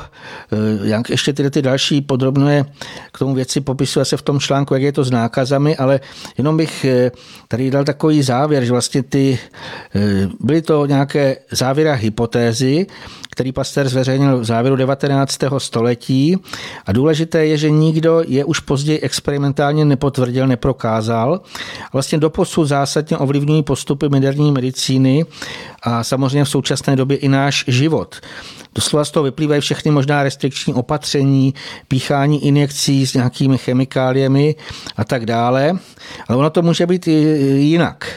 jak ještě tyhle ty další podrobné k tomu věci popisuje se v tom článku, jak je to s nákazami, ale jenom bych tady dal takový závěr, že vlastně ty, byly to nějaké závěry a hypotézy, který Pasteur zveřejnil v závěru 19. století. A důležité je, že nikdo je už později experimentálně nepotvrdil, neprokázal. Vlastně doposud zásadně ovlivňují postupy moderní medicíny a samozřejmě v současné době i náš život. Doslova z toho vyplývají všechny možná restrikční opatření, píchání injekcí s nějakými chemikáliemi a tak dále. Ale ono to může být i jinak.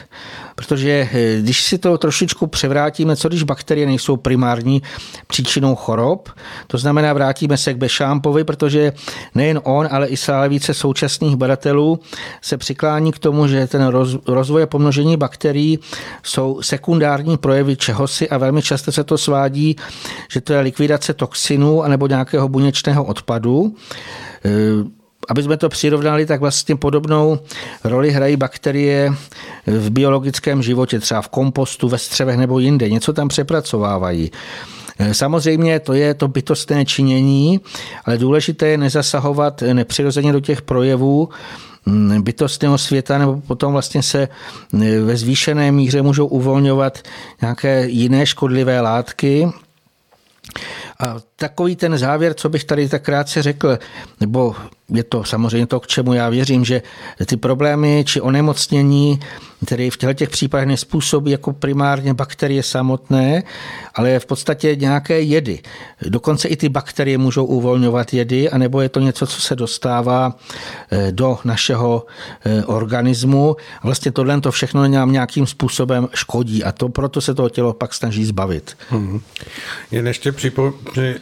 Protože eh, když si to trošičku převrátíme, co když bakterie nejsou primární příčinou chorob, to znamená vrátíme se k Bešámpovi, protože nejen on, ale i stále více současných badatelů se přiklání k tomu, že ten rozvoj a pomnožení bakterií jsou sekundární projevy čehosi a velmi často se to svádí, že to je likvidace toxinů anebo nějakého buněčného odpadu. Eh, aby jsme to přirovnali, tak vlastně podobnou roli hrají bakterie v biologickém životě, třeba v kompostu, ve střevech nebo jinde. Něco tam přepracovávají. Samozřejmě to je to bytostné činění, ale důležité je nezasahovat nepřirozeně do těch projevů, mm, bytostného světa, nebo potom vlastně se ve zvýšené míře můžou uvolňovat nějaké jiné škodlivé látky, a takový ten závěr, co bych tady tak krátce řekl, nebo je to samozřejmě to, k čemu já věřím, že ty problémy či onemocnění, které v těchto těch případech nespůsobí jako primárně bakterie samotné, ale v podstatě nějaké jedy. Dokonce i ty bakterie můžou uvolňovat jedy, anebo je to něco, co se dostává eh, do našeho eh, organismu. Vlastně tohle to všechno nám nějakým způsobem škodí a to proto se toho tělo pak snaží zbavit. Hmm. Jen ještě připo,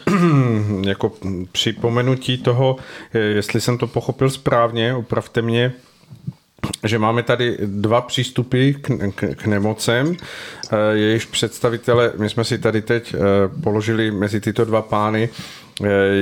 [clears throat] jako připomenutí toho, eh, jestli jsem to pochopil správně, opravte mě, že máme tady dva přístupy k, k, k nemocem. Eh, jejichž představitele, my jsme si tady teď eh, položili mezi tyto dva pány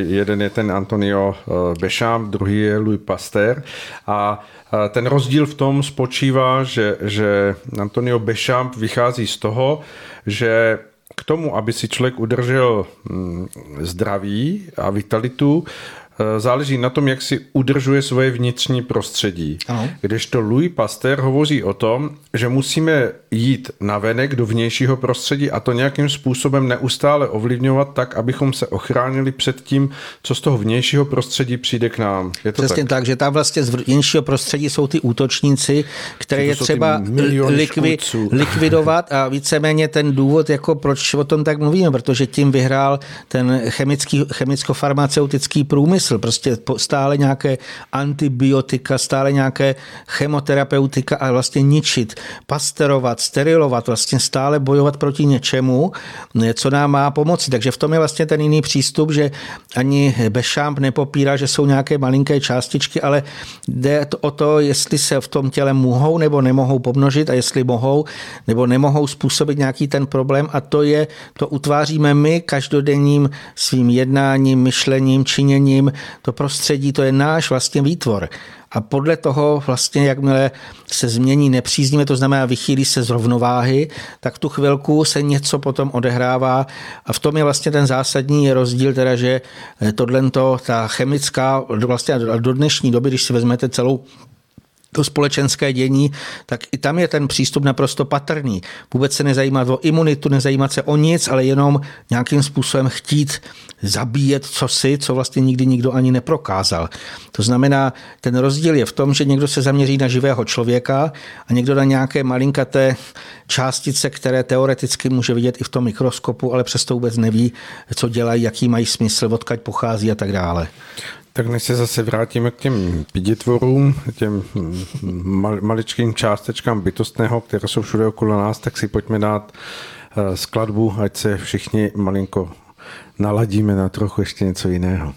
Jeden je ten Antonio Bešám, druhý je Louis Pasteur. A ten rozdíl v tom spočívá, že, že Antonio Bešamp vychází z toho, že k tomu, aby si člověk udržel mm, zdraví a vitalitu, záleží na tom, jak si udržuje svoje vnitřní prostředí. Ano. Kdežto Louis Pasteur hovoří o tom, že musíme jít na venek do vnějšího prostředí a to nějakým způsobem neustále ovlivňovat tak, abychom se ochránili před tím, co z toho vnějšího prostředí přijde k nám. Je to Přesně tak? tak, že tam vlastně z vnějšího prostředí jsou ty útočníci, které je třeba likvi, [laughs] likvidovat a víceméně ten důvod, jako proč o tom tak mluvíme, protože tím vyhrál ten chemický, chemicko-farmaceutický průmysl smysl. Prostě stále nějaké antibiotika, stále nějaké chemoterapeutika a vlastně ničit, pasterovat, sterilovat, vlastně stále bojovat proti něčemu, co nám má pomoci. Takže v tom je vlastně ten jiný přístup, že ani Bešamp nepopírá, že jsou nějaké malinké částičky, ale jde to o to, jestli se v tom těle mohou nebo nemohou pomnožit a jestli mohou nebo nemohou způsobit nějaký ten problém a to je, to utváříme my každodenním svým jednáním, myšlením, činěním, to prostředí, to je náš vlastně výtvor. A podle toho vlastně, jakmile se změní nepříznivé, to znamená vychýlí se z rovnováhy, tak tu chvilku se něco potom odehrává a v tom je vlastně ten zásadní rozdíl, teda, že tohle, ta chemická, vlastně do dnešní doby, když si vezmete celou to společenské dění, tak i tam je ten přístup naprosto patrný. Vůbec se nezajímat o imunitu, nezajímat se o nic, ale jenom nějakým způsobem chtít zabíjet cosi, co vlastně nikdy nikdo ani neprokázal. To znamená, ten rozdíl je v tom, že někdo se zaměří na živého člověka a někdo na nějaké malinkaté částice, které teoreticky může vidět i v tom mikroskopu, ale přesto vůbec neví, co dělají, jaký mají smysl, odkaď pochází a tak dále. Tak než se zase vrátíme k těm piditvorům, těm mal, maličkým částečkám bytostného, které jsou všude okolo nás, tak si pojďme dát eh, skladbu, ať se všichni malinko naladíme na trochu ještě něco jiného.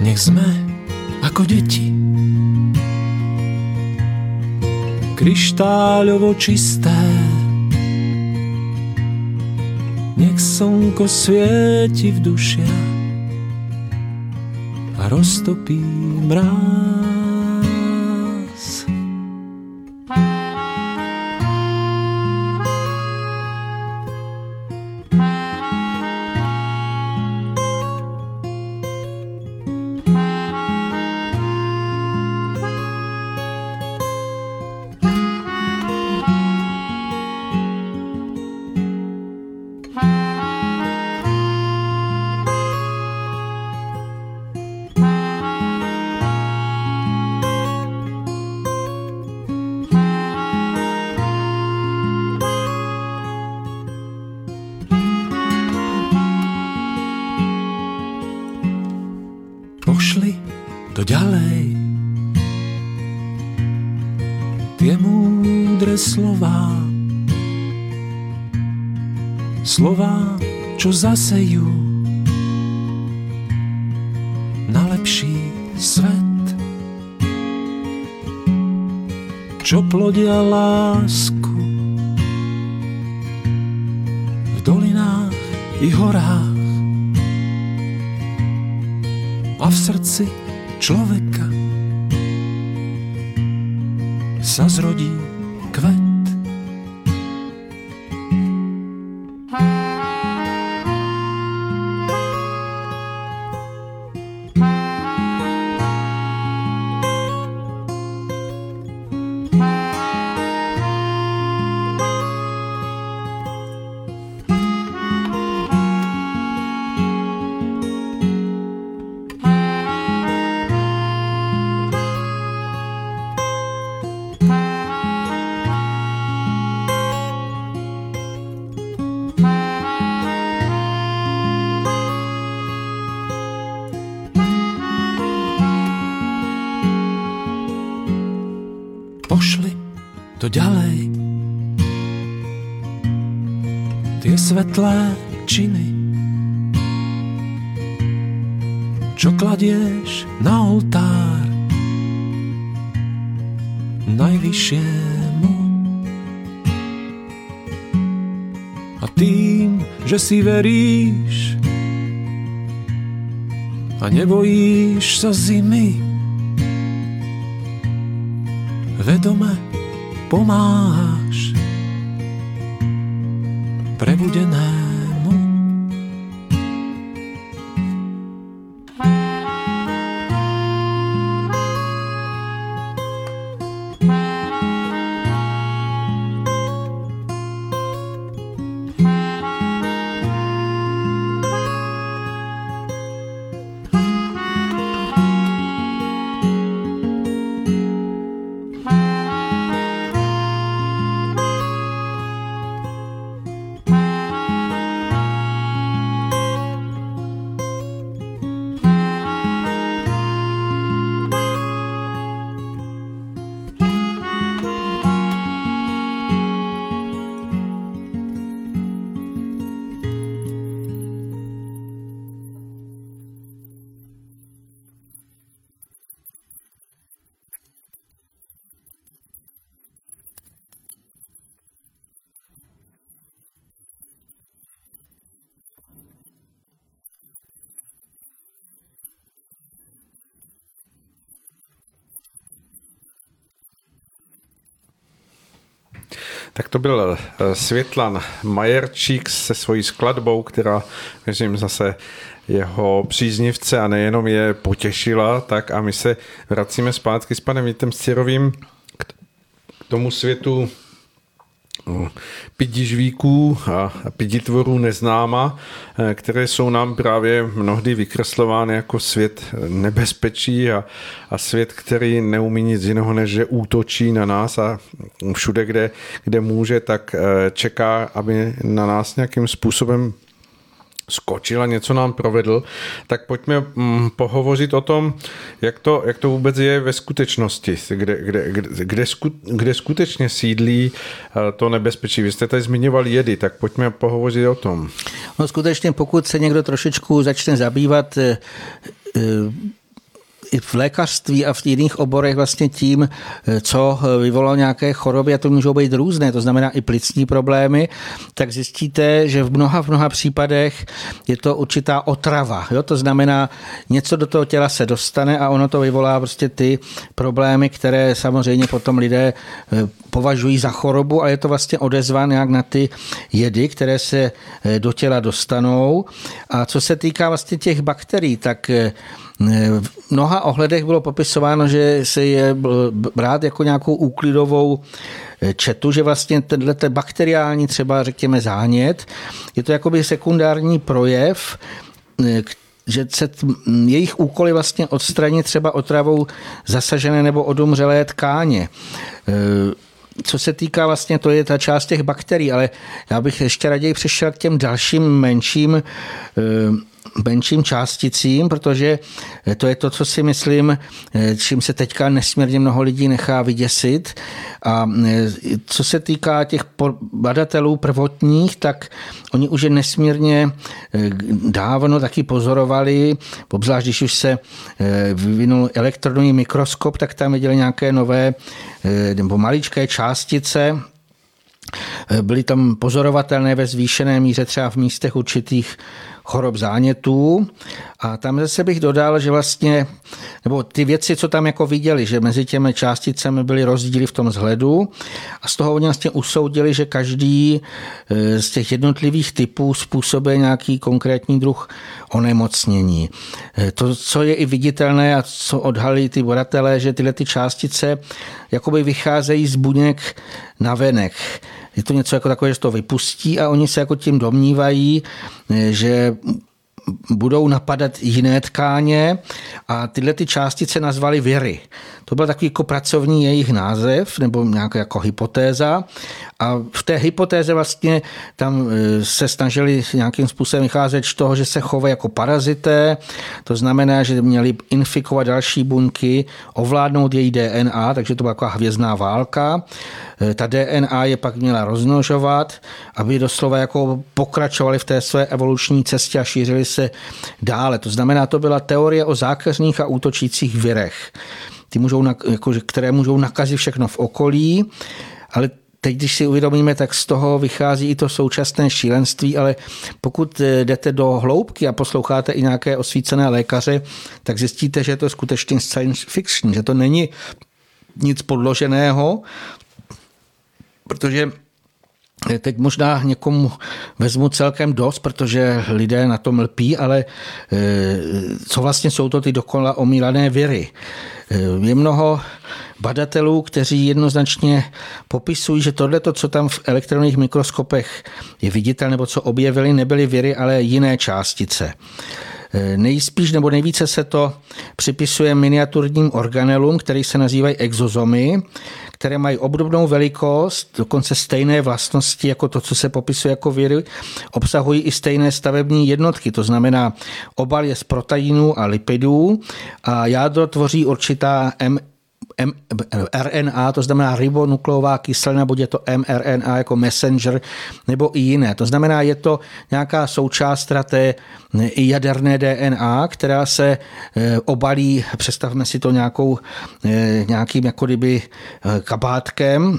Nech sme ako deti, kryštáľovo čisté. Nech slnko svieti v dušiach a roztopí mráz. Čo zasejú na lepší svet, čo plodia lásku v dolinách i horách a v srdci človeka sa zrodí kvet. Si veríš? A nebojíš sa zimy, vedome pomáhaš Tak to byl eh, Světlan Majerčík se svojí skladbou, která, věřím, zase jeho příznivce a nejenom je potěšila, tak a my se vracíme zpátky s panem Vítem Stěrovým k tomu světu pidižvíků a piditvorů neznáma, eh, které jsou nám právě mnohdy vykreslovány jako svět nebezpečí a, a svět, který neumí nic jiného, než že útočí na nás a všude, kde, kde může, tak eh, čeká, aby na nás nějakým způsobem skočil a něco nám provedl, tak pojďme mm, pohovořit o tom, jak to, jak to vůbec je ve skutečnosti, kde, kde, kde, kde, sku, kde skutečně sídlí eh, to nebezpečí. Vy jste tady zmiňoval jedy, tak pojďme pohovořit o tom. No skutečně, pokud se někdo trošičku začne zabývat eh, eh, i v lékařství a v jiných oborech vlastně tím, co vyvolalo nějaké choroby, a to můžou být různé, to znamená i plicní problémy, tak zjistíte, že v mnoha, v mnoha případech je to určitá otrava. Jo? To znamená, něco do toho těla se dostane a ono to vyvolá prostě ty problémy, které samozřejmě potom lidé eh, považují za chorobu a je to vlastně odezva nějak na ty jedy, které se eh, do těla dostanou. A co se týká vlastně těch bakterií, tak eh, v mnoha ohledech bylo popisováno, že se je brát jako nějakou úklidovou četu, že vlastně tenhle bakteriální třeba řekněme zánět, je to jakoby sekundární projev, že se t, jejich úkol je vlastně odstranit třeba otravou zasažené nebo odumřelé tkáně. Co se týká vlastně, to je ta část těch bakterií, ale já bych ještě raději přešel k těm dalším menším menším částicím, protože to je to, co si myslím, čím se teďka nesmírně mnoho lidí nechá vyděsit. A co se týká těch badatelů prvotních, tak oni už je nesmírně dávno taky pozorovali, obzvlášť když už se vyvinul elektronový mikroskop, tak tam viděli nějaké nové nebo maličké částice, Byly tam pozorovatelné ve zvýšené míře třeba v místech určitých chorob zánětů. A tam zase bych dodal, že vlastně, nebo ty věci, co tam jako viděli, že mezi těmi částicemi byly rozdíly v tom vzhledu a z toho oni vlastně usoudili, že každý e, z těch jednotlivých typů způsobuje nějaký konkrétní druh onemocnění. E, to, co je i viditelné a co odhalí ty vodatelé, že tyhle ty částice jakoby vycházejí z buněk na venek. Je to něco jako takové, že to vypustí a oni se jako tím domnívají, že budou napadat jiné tkáně a tyhle ty částice nazvali viry. To byl takový jako pracovní jejich název nebo nějaká jako hypotéza a v té hypotéze vlastně tam e, se snažili nějakým způsobem vycházet z toho, že se chovají jako parazité, to znamená, že měli infikovat další buňky, ovládnout její DNA, takže to byla taková hvězdná válka. E, ta DNA je pak měla rozmnožovat, aby doslova jako pokračovali v té své evoluční cestě a šířili se dále. To znamená, to byla teorie o zákeřných a útočících virech ty můžou, jako, které můžou nakazit všechno v okolí, ale teď, když si uvědomíme, tak z toho vychází i to současné šílenství, ale pokud eh, jdete do hloubky a posloucháte i nějaké osvícené lékaře, tak zjistíte, že je to skutečně science fiction, že to není nic podloženého, protože eh, Teď možná někomu vezmu celkem dost, protože lidé na tom lpí, ale eh, co vlastně jsou to ty dokola omílané věry? Je mnoho badatelů, kteří jednoznačně popisují, že tohle, co tam v elektronových mikroskopech je viditelné, nebo co objevili, nebyly viry, ale jiné částice. Nejspíš nebo nejvíce se to připisuje miniaturním organelům, které se nazývají exozomy, které mají obdobnou velikost, dokonce stejné vlastnosti jako to, co se popisuje jako viry, obsahují i stejné stavební jednotky, to znamená obal je z proteinů a lipidů a jádro tvoří určitá RNA, to znamená ribonukleová kyselina, buď je to mRNA jako messenger, nebo i jiné. To znamená, je to nějaká součást té jaderné DNA, která se eh, obalí, představme si to nějakou, eh, nějakým jako kdyby eh, kabátkem,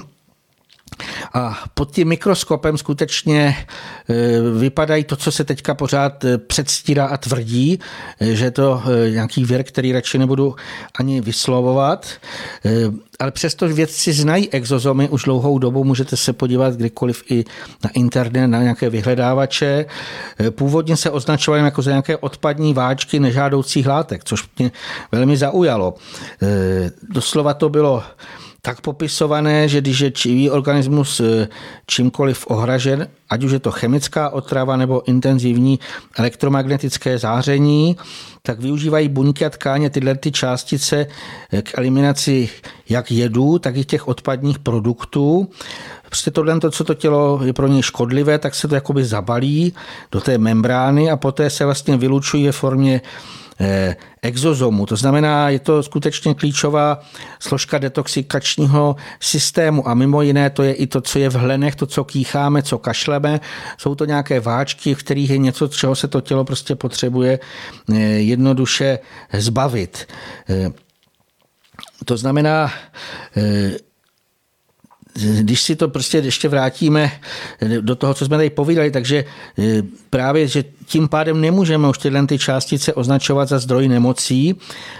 a pod tím mikroskopem skutečně e, vypadají to, co se teďka pořád e, předstírá a tvrdí, e, že je to nějaký věr, který radši nebudu ani vyslovovat. Ale přesto vědci znají exozomy už dlouhou dobu, můžete se podívat kdykoliv i na internet, na nějaké vyhledávače. Původně se označovaly jako za nějaké odpadní váčky nežádoucích látek, což mě velmi zaujalo. Doslova to bylo tak popisované, že když je živý organismus eh, čímkoliv ohražen, ať už je to chemická otrava nebo intenzivní elektromagnetické záření, tak využívají buňky a tkáně tyhle ty částice eh, k eliminaci jak jedů, tak i těch odpadních produktů. Prostě tohle, to, co to tělo je pro ně škodlivé, tak se to jakoby zabalí do té membrány a poté se vlastně vylučují ve formě exozomu. To znamená, je to skutečně klíčová složka detoxikačního systému a mimo jiné to je i to, co je v hlenech, to, co kýcháme, co kašleme. Jsou to nějaké váčky, v kterých je něco, čeho se to tělo prostě potřebuje eh, jednoduše zbavit. Eh, to znamená, když si to prostě ještě vrátíme do toho, co jsme tady povídali, takže právě, že tím pádem nemůžeme už tyhle ty částice označovat za zdroj nemocí,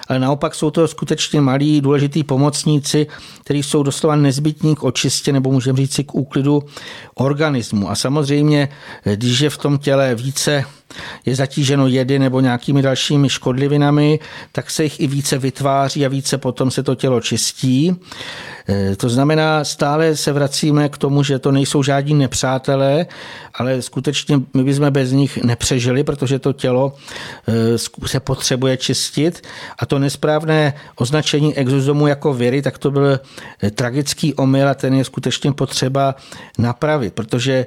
ale naopak jsou to skutečně malí důležitý pomocníci, kteří jsou doslova nezbytní k očistě nebo můžeme říct si k úklidu organismu. A samozřejmě, když je v tom těle více je zatíženo jedy nebo nějakými dalšími škodlivinami, tak se jich i více vytváří a více potom se to tělo čistí. E, to znamená, stále se vracíme k tomu, že to nejsou žádní nepřátelé, ale skutečně my bychom bez nich nepřežili, protože to tělo e, se potřebuje čistit. A to nesprávné označení exozomu jako viry, tak to byl e, tragický omyl a ten je skutečně potřeba napravit, protože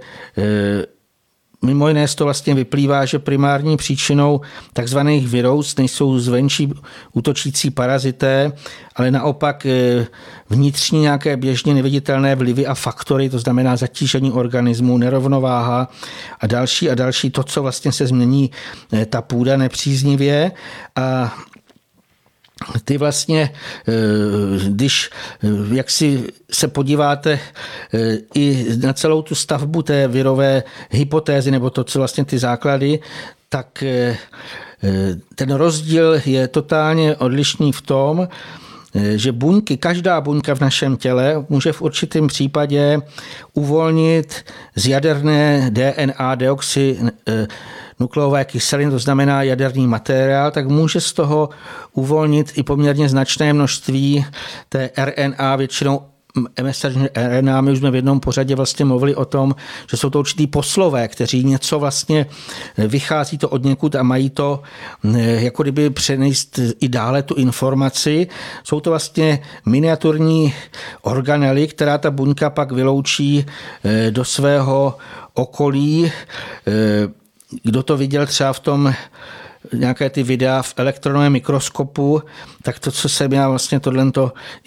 Mimo jiné z toho vlastně vyplývá, že primární příčinou takzvaných virus nejsou zvenčí útočící parazité, ale naopak eh, vnitřní nějaké běžně neviditelné vlivy a faktory, to znamená zatížení organismu, nerovnováha a další a další, to, co vlastně se změní eh, ta půda nepříznivě. A ty vlastně, eh, když jak si se podíváte i na celou tu stavbu té virové hypotézy, nebo to, co vlastně ty základy, tak ten rozdíl je totálně odlišný v tom, Eh, že buňky, každá buňka v našem těle může v určitém případě uvolnit z jaderné DNA deoxy eh, nukleové kyseliny, to znamená jaderný materiál, tak může z toho uvolnit i poměrně značné množství té RNA, většinou mRNA, RNA, my už jsme v jednom pořadě vlastně mluvili o tom, že jsou to určitý poslové, kteří něco vlastně vychází to od někud a mají to eh, jako kdyby přenést i dále tu informaci. Jsou to vlastně miniaturní organely, která ta buňka pak vyloučí eh, do svého okolí. Kdo to viděl třeba v tom nějaké ty videa v elektronovém mikroskopu, tak to, co jsem já vlastně tohle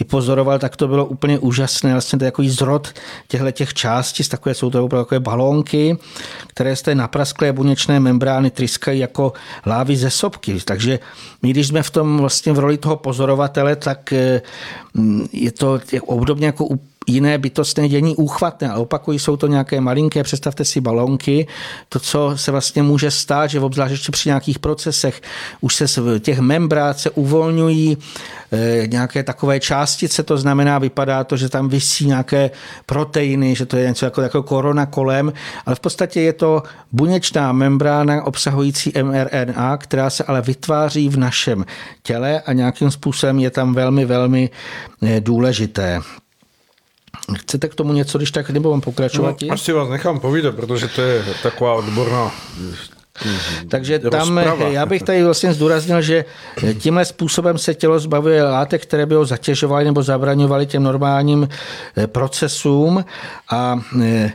i pozoroval, tak to bylo úplně úžasné. Vlastně to je takový zrod těchto těch částic, takové jsou to opravdu takové balónky, které z té naprasklé buněčné membrány tryskají jako lávy ze sopky. Takže my, když jsme v tom vlastně v roli toho pozorovatele, tak eh, je to obdobně jako u jiné bytostné dění úchvatné, ale opakují, jsou to nějaké malinké, představte si balonky, to, co se vlastně může stát, že obzvlášť ještě při nějakých procesech už se z těch membrát se uvolňují eh, nějaké takové částice, to znamená, vypadá to, že tam vysí nějaké proteiny, že to je něco jako, jako korona kolem, ale v podstatě je to buněčná membrána obsahující mRNA, která se ale vytváří v našem těle a nějakým způsobem je tam velmi, velmi eh, důležité. Chcete k tomu něco, když tak, nebo mám pokračovat? No, asi vás nechám povídat, protože to je taková odborná [laughs] takže tam já bych tady vlastně zdůraznil, že tímhle způsobem se tělo zbavuje látek, které by ho zatěžovaly nebo zabraňovaly těm normálním eh, procesům a eh,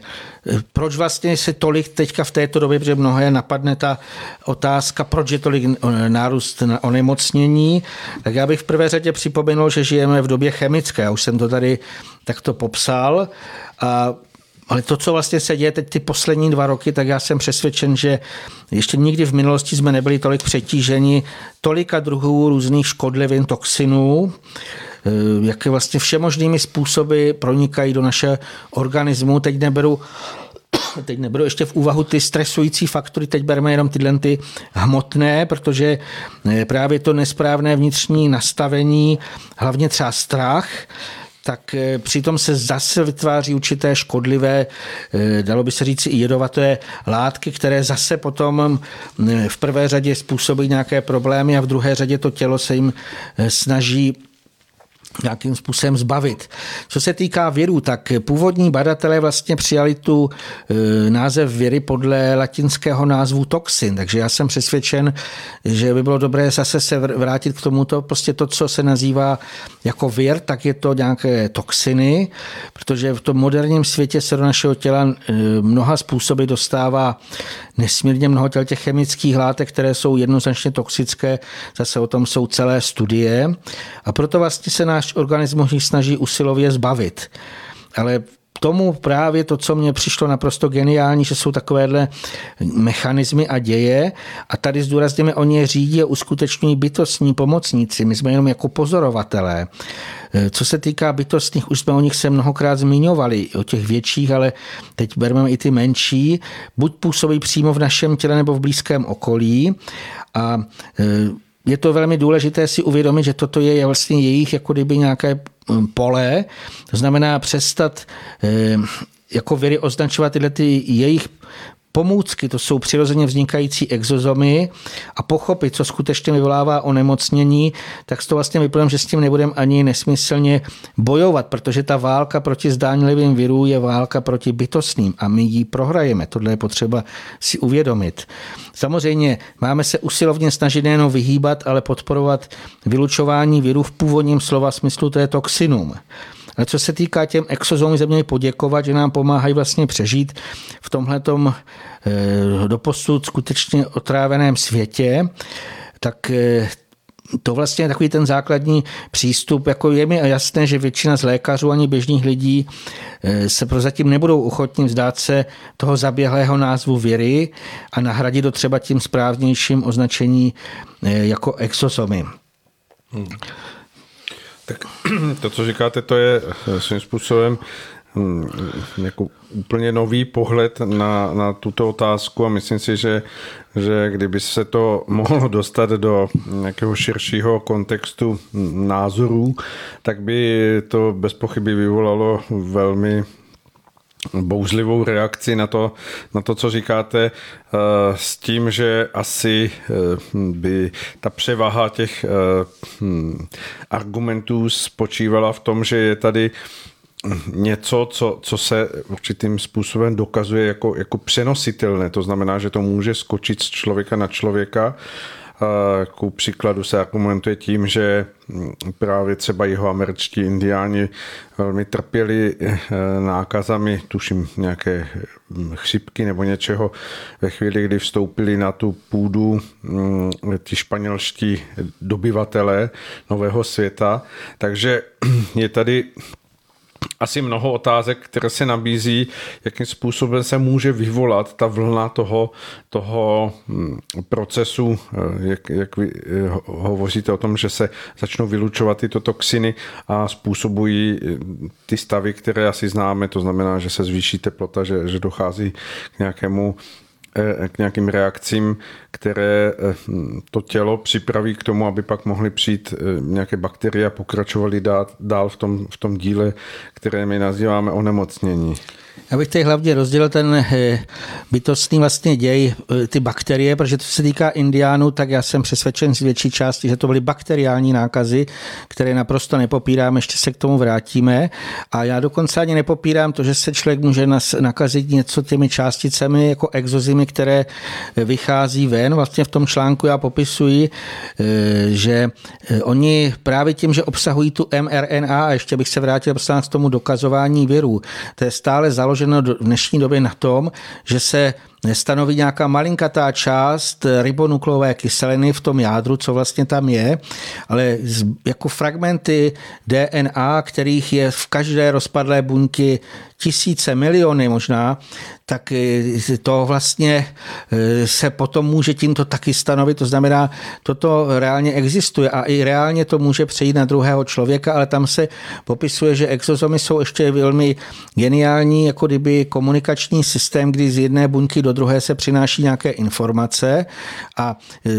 proč vlastně se tolik teďka v této době, protože mnohé napadne ta otázka, proč je tolik nárůst na onemocnění, tak já bych v prvé řadě připomenul, že žijeme v době chemické. Já už jsem to tady takto popsal. A ale to, co vlastně se děje teď ty poslední dva roky, tak já jsem přesvědčen, že ještě nikdy v minulosti jsme nebyli tolik přetíženi tolika druhů různých škodlivin, toxinů, eh, jaké vlastně všemožnými způsoby pronikají do naše organismu. Teď neberu [coughs] teď neberu ještě v úvahu ty stresující faktory, teď bereme jenom tyhle ty hmotné, protože právě to nesprávné vnitřní nastavení, hlavně třeba strach, tak eh, přitom se zase vytváří určité škodlivé, eh, dalo by se říct i jedovaté látky, které zase potom eh, v prvé řadě způsobí nějaké problémy a v druhé řadě to tělo se jim snaží nějakým způsobem zbavit. Co se týká věru, tak původní badatelé vlastně přijali tu e, název věry podle latinského názvu toxin, takže já jsem přesvědčen, že by bylo dobré zase se vrátit k tomuto, prostě to, co se nazývá jako věr, tak je to nějaké toxiny, protože v tom moderním světě se do našeho těla e, mnoha způsoby dostává nesmírně mnoho těch chemických látek, které jsou jednoznačně toxické, zase o tom jsou celé studie. A proto vlastně se náš náš organismus snaží usilově zbavit. Ale tomu právě to, co mně přišlo naprosto geniální, že jsou takovéhle mechanismy a děje a tady zdůrazněme, oni je řídí a uskutečňují bytostní pomocníci. My jsme jenom jako pozorovatelé. Co se týká bytostných, už jsme o nich se mnohokrát zmiňovali, o těch větších, ale teď bereme i ty menší. Buď působí přímo v našem těle nebo v blízkém okolí a je to velmi důležité si uvědomit, že toto je vlastně jejich jako kdyby nějaké hm, pole, to znamená přestat eh, jako viry označovat tyhle ty jejich pomůcky, to jsou přirozeně vznikající exozomy a pochopit, co skutečně vyvolává onemocnění, tak z toho vlastně vyplňujeme, že s tím nebudeme ani nesmyslně bojovat, protože ta válka proti zdánlivým virům je válka proti bytostným a my ji prohrajeme. Tohle je potřeba si uvědomit. Samozřejmě máme se usilovně snažit nejen vyhýbat, ale podporovat vylučování virů v původním slova smyslu, to je toxinům. Ale co se týká těm exozomům, se měli poděkovat, že nám pomáhají vlastně přežít v tomhletom eh, doposud skutečně otráveném světě, tak eh, to vlastně je takový ten základní přístup. Jako je mi jasné, že většina z lékařů ani běžných lidí eh, se prozatím nebudou ochotní vzdát se toho zaběhlého názvu věry a nahradit to třeba tím správnějším označení jako exosomy. Hmm. Tak [clears throat] to, co říkáte, to je svým způsobem hm, jako úplně nový pohled na, na tuto otázku a myslím si, že, že kdyby se to [laughs] mohlo dostat do nějakého širšího kontextu názorů, tak by to bez pochyby vyvolalo velmi bouřlivou reakci na to, na to, co říkáte, eh, s tím, že asi eh, by ta převaha těch eh, hm, argumentů spočívala v tom, že je tady něco, co, co se určitým způsobem dokazuje jako, jako přenositelné. To znamená, že to může skočit z člověka na člověka ku příkladu se argumentuje tím, že právě třeba jeho američtí indiáni velmi trpěli eh, nákazami, tuším nějaké chřipky nebo něčeho ve chvíli, kdy vstoupili na tu půdu mm, ti španělští dobyvatelé nového světa. Takže je tady asi mnoho otázek, které se nabízí, jakým způsobem se může vyvolat ta vlna toho, toho hm, procesu, eh, jak, jak vy eh, hovoříte o tom, že se začnou vylučovat tyto toxiny a způsobují eh, ty stavy, které asi známe, to znamená, že se zvýší teplota, že, že dochází k nějakému k nějakým reakcím, které eh, to tělo připraví k tomu, aby pak mohly přijít eh, nějaké bakterie a pokračovaly dál v tom, v tom díle, které my nazýváme onemocnění. Já bych tady hlavně rozdělil ten eh, bytostný vlastně děj, eh, ty bakterie, protože to se týká indiánů, tak já jsem přesvědčen z větší části, že to byly bakteriální nákazy, které naprosto nepopírám, ještě se k tomu vrátíme. A já dokonce ani nepopírám to, že se člověk může nakazit něco těmi částicemi jako exozimy, které vychází ven. Vlastně v tom článku já popisuji, eh, že oni právě tím, že obsahují tu mRNA, a ještě bych se vrátil k tomu dokazování virů, to je stále založeno v dnešní době na tom, že se stanoví nějaká malinkatá část ribonukleové kyseliny v tom jádru, co vlastně tam je, ale jako fragmenty DNA, kterých je v každé rozpadlé buňky tisíce, miliony možná, tak eh, to vlastně eh, se potom může tímto taky stanovit. To znamená, toto reálně existuje a i reálně to může přejít na druhého člověka, ale tam se popisuje, že exozomy jsou ještě velmi geniální, jako kdyby komunikační systém, kdy z jedné buňky do druhé se přináší nějaké informace a e,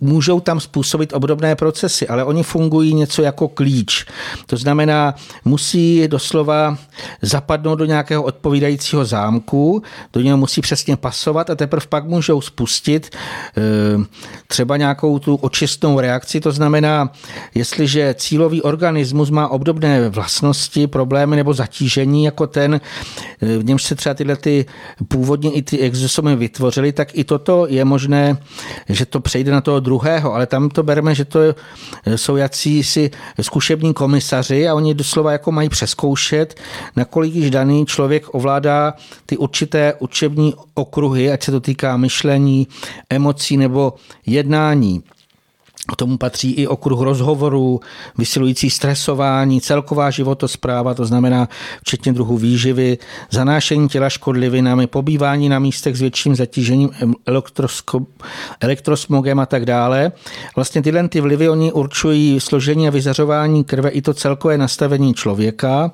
můžou tam způsobit obdobné procesy, ale oni fungují něco jako klíč. To znamená, musí doslova zapadnout do nějakého odpovídajícího zámku, do něho musí přesně pasovat a teprve pak můžou spustit eh, třeba nějakou tu očistnou reakci. To znamená, jestliže cílový organismus má obdobné vlastnosti, problémy nebo zatížení jako ten, eh, v němž se třeba tyhle ty původně i ty exosomy vytvořily, tak i toto je možné, že to přejde na toho druhého, ale tam to bereme, že to jsou jací si zkušební komisaři a oni doslova jako mají přeskoušet, nakolik již daný člověk ovládá ty určité učební okruhy, ať se to týká myšlení, emocí nebo jednání. K tomu patří i okruh rozhovorů, vysilující stresování, celková životospráva, to znamená včetně druhu výživy, zanášení těla škodlivinami, pobývání na místech s větším zatížením elektrosmogem a tak dále. Vlastně tyhle ty vlivy oni určují složení a vyzařování krve i to celkové nastavení člověka.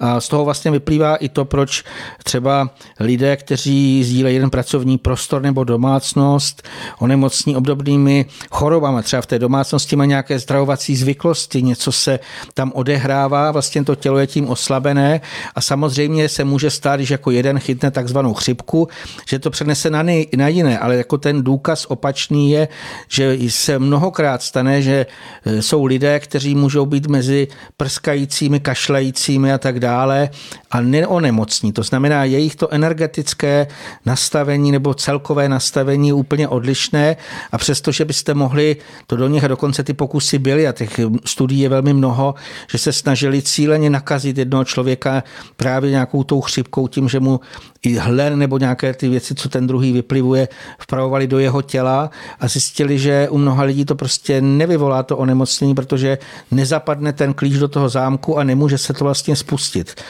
A z toho vlastně vyplývá i to, proč třeba lidé, kteří sdílejí jeden pracovní prostor nebo domácnost, onemocní obdobnými chorobami, třeba v té domácnosti má nějaké zdravovací zvyklosti, něco se tam odehrává, vlastně to tělo je tím oslabené a samozřejmě se může stát, že jako jeden chytne takzvanou chřipku, že to přenese na, nej, na jiné, ale jako ten důkaz opačný je, že se mnohokrát stane, že e, jsou lidé, kteří můžou být mezi prskajícími, kašlajícími a tak dále a neonemocní. To znamená, jejich to energetické nastavení nebo celkové nastavení je úplně odlišné a přestože byste mohli to do nich a dokonce ty pokusy byly a těch studií je velmi mnoho, že se snažili cíleně nakazit jednoho člověka právě nějakou tou chřipkou tím, že mu i hlen nebo nějaké ty věci, co ten druhý vyplivuje, vpravovali do jeho těla a zjistili, že u mnoha lidí to prostě nevyvolá to onemocnění, protože nezapadne ten klíč do toho zámku a nemůže se to vlastně spustit.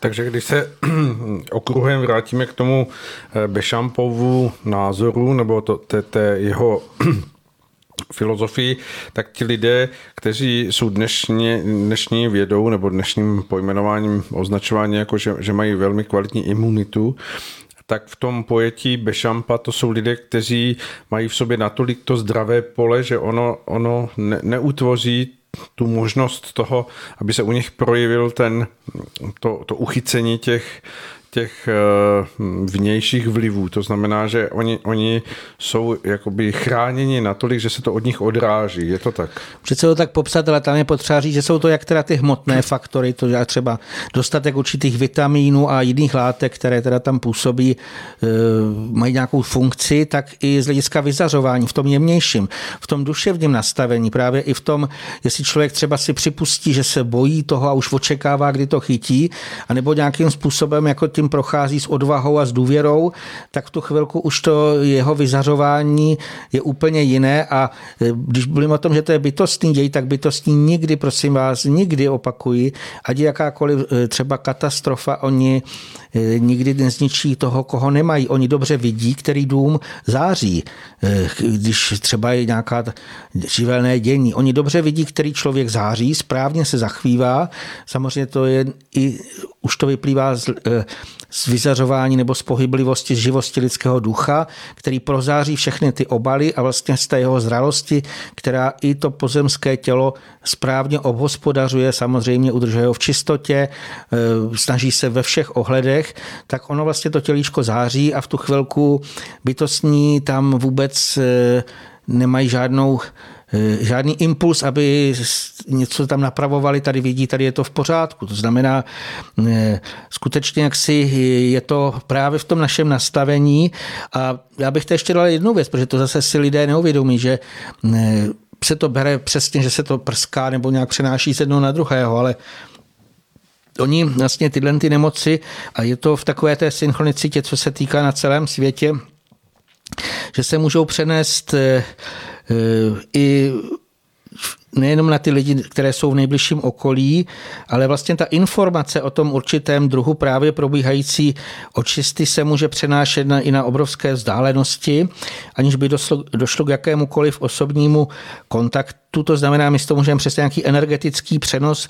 Takže když se [clears throat] okruhem vrátíme k tomu eh, Bešampovu názoru nebo to, té, té jeho filozofii, tak ti lidé, kteří jsou dnešní, dnešní vědou nebo dnešním pojmenováním označování jako, že, že mají velmi kvalitní imunitu, tak v tom pojetí Bešampa to jsou lidé, kteří mají v sobě natolik to zdravé pole, že ono, ono ne, neutvoří tu možnost toho, aby se u nich projevil ten, to, to uchycení těch, těch eh, vnějších vlivů. To znamená, že oni, oni jsou jakoby chráněni natolik, že se to od nich odráží. Je to tak? Přece to tak popsat, ale tam je potřeba říct, že jsou to jak teda ty hmotné [clears throat] faktory, to je třeba dostatek určitých vitamínů a jiných látek, které teda tam působí, eh, mají nějakou funkci, tak i z hlediska vyzařování v tom jemnějším, v tom duševním nastavení, právě i v tom, jestli člověk třeba si připustí, že se bojí toho a už očekává, kdy to chytí, anebo nějakým způsobem jako tím prochází s odvahou a s důvěrou, tak v tu chvilku už to jeho vyzařování je úplně jiné. A e, když mluvím o tom, že to je bytostný děj, tak bytostný nikdy, prosím vás, nikdy opakují, ať jakákoliv e, třeba katastrofa, oni nikdy nezničí toho, koho nemají. Oni dobře vidí, který dům září, když třeba je nějaká živelné dění. Oni dobře vidí, který člověk září, správně se zachvívá. Samozřejmě to je i, už to vyplývá z, z vyzařování nebo z pohyblivosti, z živosti lidského ducha, který prozáří všechny ty obaly a vlastně z té jeho zralosti, která i to pozemské tělo správně obhospodařuje, samozřejmě udržuje ho v čistotě, e, snaží se ve všech ohledech, tak ono vlastně to tělíčko září a v tu chvilku bytostní tam vůbec e, nemají žádnou žádný impuls, aby něco tam napravovali, tady vidí, tady je to v pořádku. To znamená, eh, skutečně jak si je to právě v tom našem nastavení a já bych to ještě dal jednu věc, protože to zase si lidé neuvědomí, že eh, se to bere přesně, že se to prská nebo nějak přenáší z jednoho na druhého, ale oni vlastně tyhle ty nemoci a je to v takové té synchronicitě, co se týká na celém světě, že se můžou přenést i nejenom na ty lidi, které jsou v nejbližším okolí, ale vlastně ta informace o tom určitém druhu právě probíhající očisty se může přenášet na, i na obrovské vzdálenosti, aniž by došlo, došlo k jakémukoliv osobnímu kontaktu tu to znamená, my to můžeme přes nějaký energetický přenos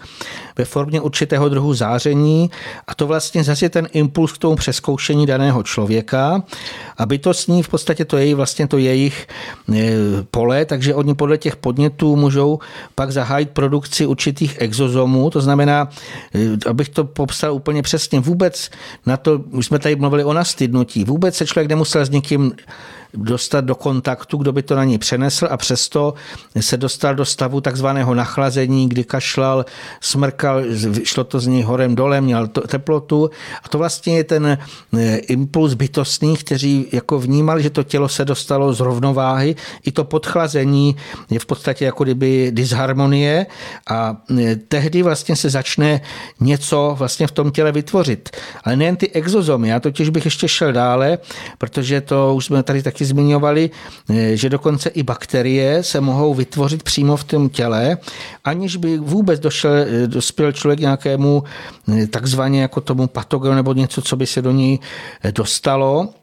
ve formě určitého druhu záření a to vlastně zase ten impuls k tomu přeskoušení daného člověka a bytostní v podstatě to je vlastně to jejich e, pole, takže oni podle těch podnětů můžou pak zahájit produkci určitých exozomů, to znamená, e, abych to popsal úplně přesně, vůbec na to, už jsme tady mluvili o nastydnutí, vůbec se člověk nemusel s někým dostat do kontaktu, kdo by to na ní přenesl a přesto se dostal do stavu takzvaného nachlazení, kdy kašlal, smrkal, šlo to z něj horem dolem, měl teplotu a to vlastně je ten e, impuls bytostný, kteří jako vnímali, že to tělo se dostalo z rovnováhy. I to podchlazení je v podstatě jako kdyby disharmonie a e, tehdy vlastně se začne něco vlastně v tom těle vytvořit. Ale nejen ty exozomy, já totiž bych ještě šel dále, protože to už jsme tady taky taky zmiňovali, eh, že dokonce i bakterie se mohou vytvořit přímo v tom těle, aniž by vůbec došel, eh, dospěl člověk nějakému eh, takzvaně jako tomu patogenu nebo něco, co by se do ní dostalo.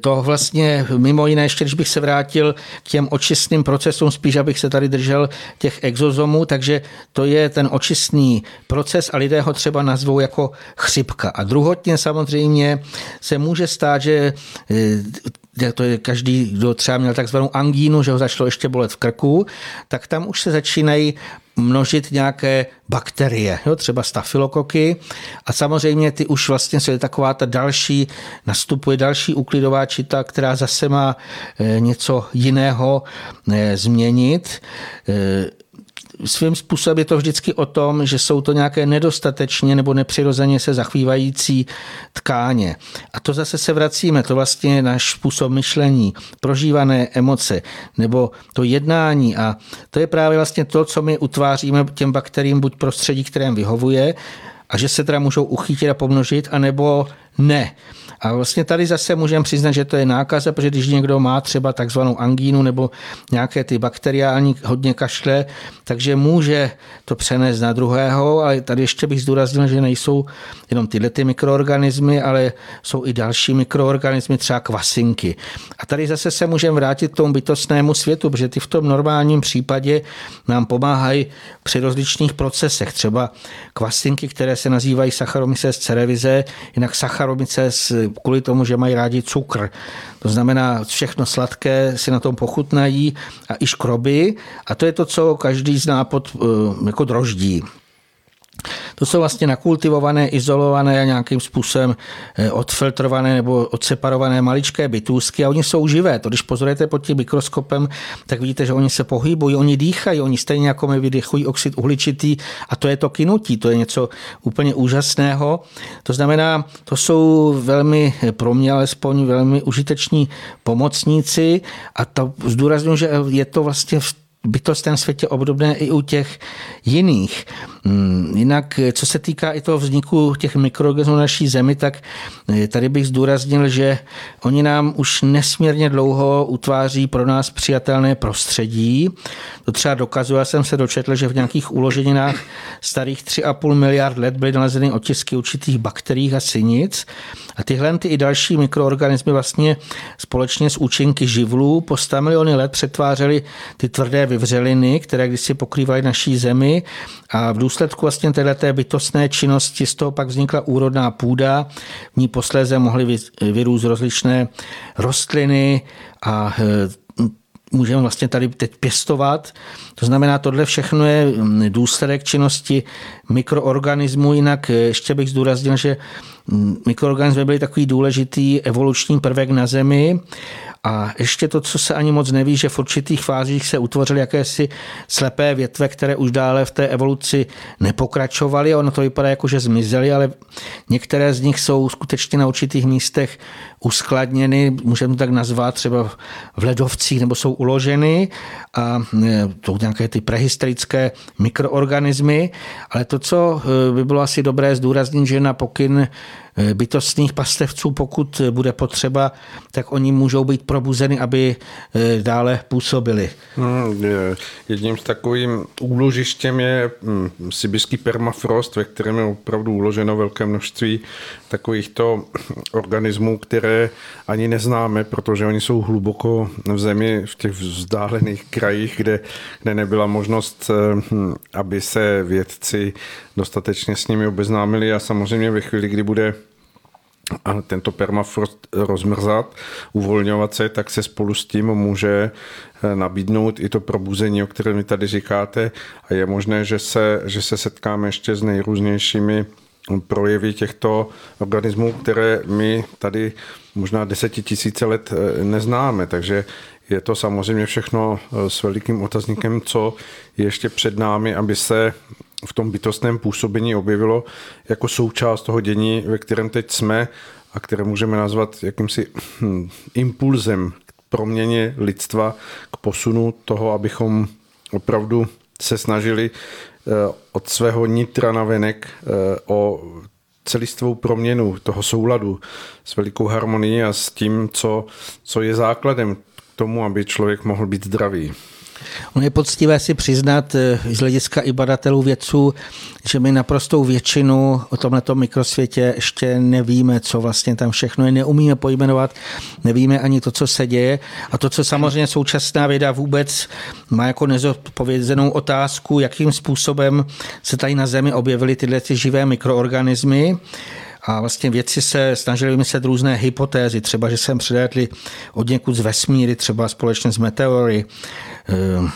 To vlastně mimo jiné, ještě když bych se vrátil k těm očistným procesům, spíš abych se tady držel těch exozomů, takže to je ten očistný proces a lidé ho třeba nazvou jako chřipka. A druhotně samozřejmě se může stát, že eh, to je každý, kdo třeba měl takzvanou angínu, že ho začalo ještě bolet v krku, tak tam už se začínají množit nějaké bakterie, jo, třeba stafilokoky a samozřejmě ty už vlastně se taková ta další, nastupuje další úklidová čita, která zase má eh, něco jiného eh, změnit. Svým způsobem je to vždycky o tom, že jsou to nějaké nedostatečně nebo nepřirozeně se zachvívající tkáně. A to zase se vracíme, to vlastně je náš způsob myšlení, prožívané emoce nebo to jednání a to je právě vlastně to, co my utváříme těm bakteriím buď prostředí, kterém vyhovuje, a že se teda můžou uchytit a pomnožit, anebo ne. A vlastně tady zase můžeme přiznat, že to je nákaza, protože když někdo má třeba takzvanou angínu nebo nějaké ty bakteriální hodně kašle, takže může to přenést na druhého, ale tady ještě bych zdůraznil, že nejsou jenom tyhle ty mikroorganismy, ale jsou i další mikroorganismy, třeba kvasinky. A tady zase se můžeme vrátit k tomu bytostnému světu, protože ty v tom normálním případě nám pomáhají při rozličných procesech. Třeba kvasinky, které se nazývají Saccharomyces cerevisiae, jinak Saccharomyces kvůli tomu, že mají rádi cukr. To znamená, všechno sladké si na tom pochutnají a i škroby. A to je to, co každý zná pod eh, jako droždí. To jsou vlastně nakultivované, izolované a nějakým způsobem eh, odfiltrované nebo odseparované maličké bytůzky a oni jsou živé. To, když pozorujete pod tím mikroskopem, tak vidíte, že oni se pohybují, oni dýchají, oni stejně jako my vydechují oxid uhličitý a to je to kinutí, to je něco úplně úžasného. To znamená, to jsou velmi pro mě alespoň velmi užiteční pomocníci a to zdůraznuju, že je to vlastně v bytostném světě obdobné i u těch jiných. Hmm, jinak, co se týká i toho vzniku těch mikroorganismů naší zemi, tak eh, tady bych zdůraznil, že oni nám už nesmírně dlouho utváří pro nás přijatelné prostředí. To třeba dokazuje, já jsem se dočetl, že v nějakých uloženinách starých 3,5 miliard let byly nalezeny otisky určitých bakterií a synic. A tyhle ty i další mikroorganismy vlastně společně s účinky živlů po 100 miliony let přetvářely ty tvrdé vyvřeliny, které kdysi pokrývaly naší zemi. A v důsledku vlastně této bytostné činnosti z toho pak vznikla úrodná půda, v ní posléze mohly vyrůst rozličné rostliny a e, můžeme vlastně tady teď pěstovat. To znamená, tohle všechno je důsledek činnosti mikroorganismů, jinak e, ještě bych zdůraznil, že mikroorganismy byly takový důležitý evoluční prvek na Zemi a ještě to, co se ani moc neví, že v určitých fázích se utvořily jakési slepé větve, které už dále v té evoluci nepokračovaly. Ono to vypadá jako, že zmizely, ale některé z nich jsou skutečně na určitých místech uskladněny, můžeme to tak nazvat, třeba v ledovcích, nebo jsou uloženy a e, to nějaké ty prehistorické mikroorganismy. Ale to, co e, by bylo asi dobré zdůraznit, že na pokyn bytostných pastevců, pokud bude potřeba, tak oni můžou být probuzeny, aby eh, dále působili. Hmm, jedním z takovým úložištěm je hm, sibirský permafrost, ve kterém je opravdu uloženo velké množství takovýchto organismů, které ani neznáme, protože oni jsou hluboko v zemi, v těch vzdálených krajích, kde, kde nebyla možnost, eh, hm, aby se vědci dostatečně s nimi obeznámili a samozřejmě ve chvíli, kdy bude tento permafrost rozmrzat, uvolňovat se, tak se spolu s tím může eh, nabídnout i to probuzení, o kterém mi tady říkáte. A je možné, že se, že se setkáme ještě s nejrůznějšími projevy těchto organismů, které my tady možná desetitisíce let eh, neznáme, takže je to samozřejmě všechno eh, s velikým otazníkem, co je ještě před námi, aby se v tom bytostném působení objevilo jako součást toho dění, ve kterém teď jsme a které můžeme nazvat jakýmsi hm, impulzem k proměně lidstva, k posunu toho, abychom opravdu se snažili eh, od svého nitra na venek eh, o celistvou proměnu toho souladu s velikou harmonií a s tím, co, co je základem k tomu, aby člověk mohl být zdravý. Ono je poctivé si přiznat eh, z hlediska i badatelů vědců, že my naprostou většinu o tomto mikrosvětě ještě nevíme, co vlastně tam všechno je, neumíme pojmenovat, nevíme ani to, co se děje. A to, co samozřejmě současná věda vůbec má jako nezodpovězenou otázku, jakým způsobem se tady na Zemi objevily tyhle ty živé mikroorganismy. A vlastně vědci se snažili vymyslet různé hypotézy, třeba, že sem přilétli od někud z vesmíry, třeba společně s meteory. Eh,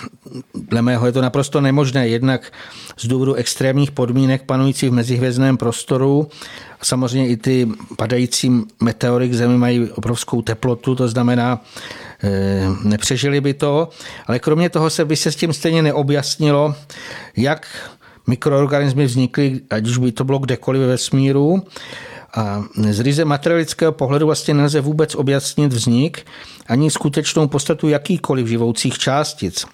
dle mého je to naprosto nemožné, jednak z důvodu extrémních podmínek panujících v mezihvězdném prostoru. Samozřejmě i ty padající meteory k Zemi mají obrovskou teplotu, to znamená, eh, nepřežili by to. Ale kromě toho se by se s tím stejně neobjasnilo, jak mikroorganismy vznikly, ať už by to bylo kdekoliv ve vesmíru. A z ryze materialického pohledu vlastně nelze vůbec objasnit vznik ani skutečnou podstatu jakýkoliv živoucích částic.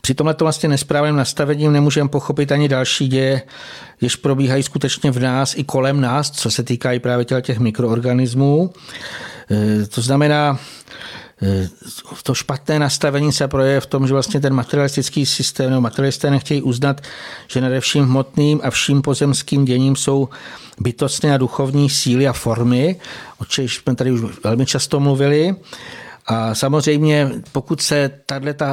Při tomhle vlastně nesprávném nastavením nemůžeme pochopit ani další děje, jež probíhají skutečně v nás i kolem nás, co se týká i právě těch mikroorganismů. E, to znamená, to špatné nastavení se projeví v tom, že vlastně ten materialistický systém, nebo materialisté nechtějí uznat, že nade vším hmotným a vším pozemským děním jsou bytostné a duchovní síly a formy, o čemž jsme tady už velmi často mluvili. A samozřejmě, pokud se tato,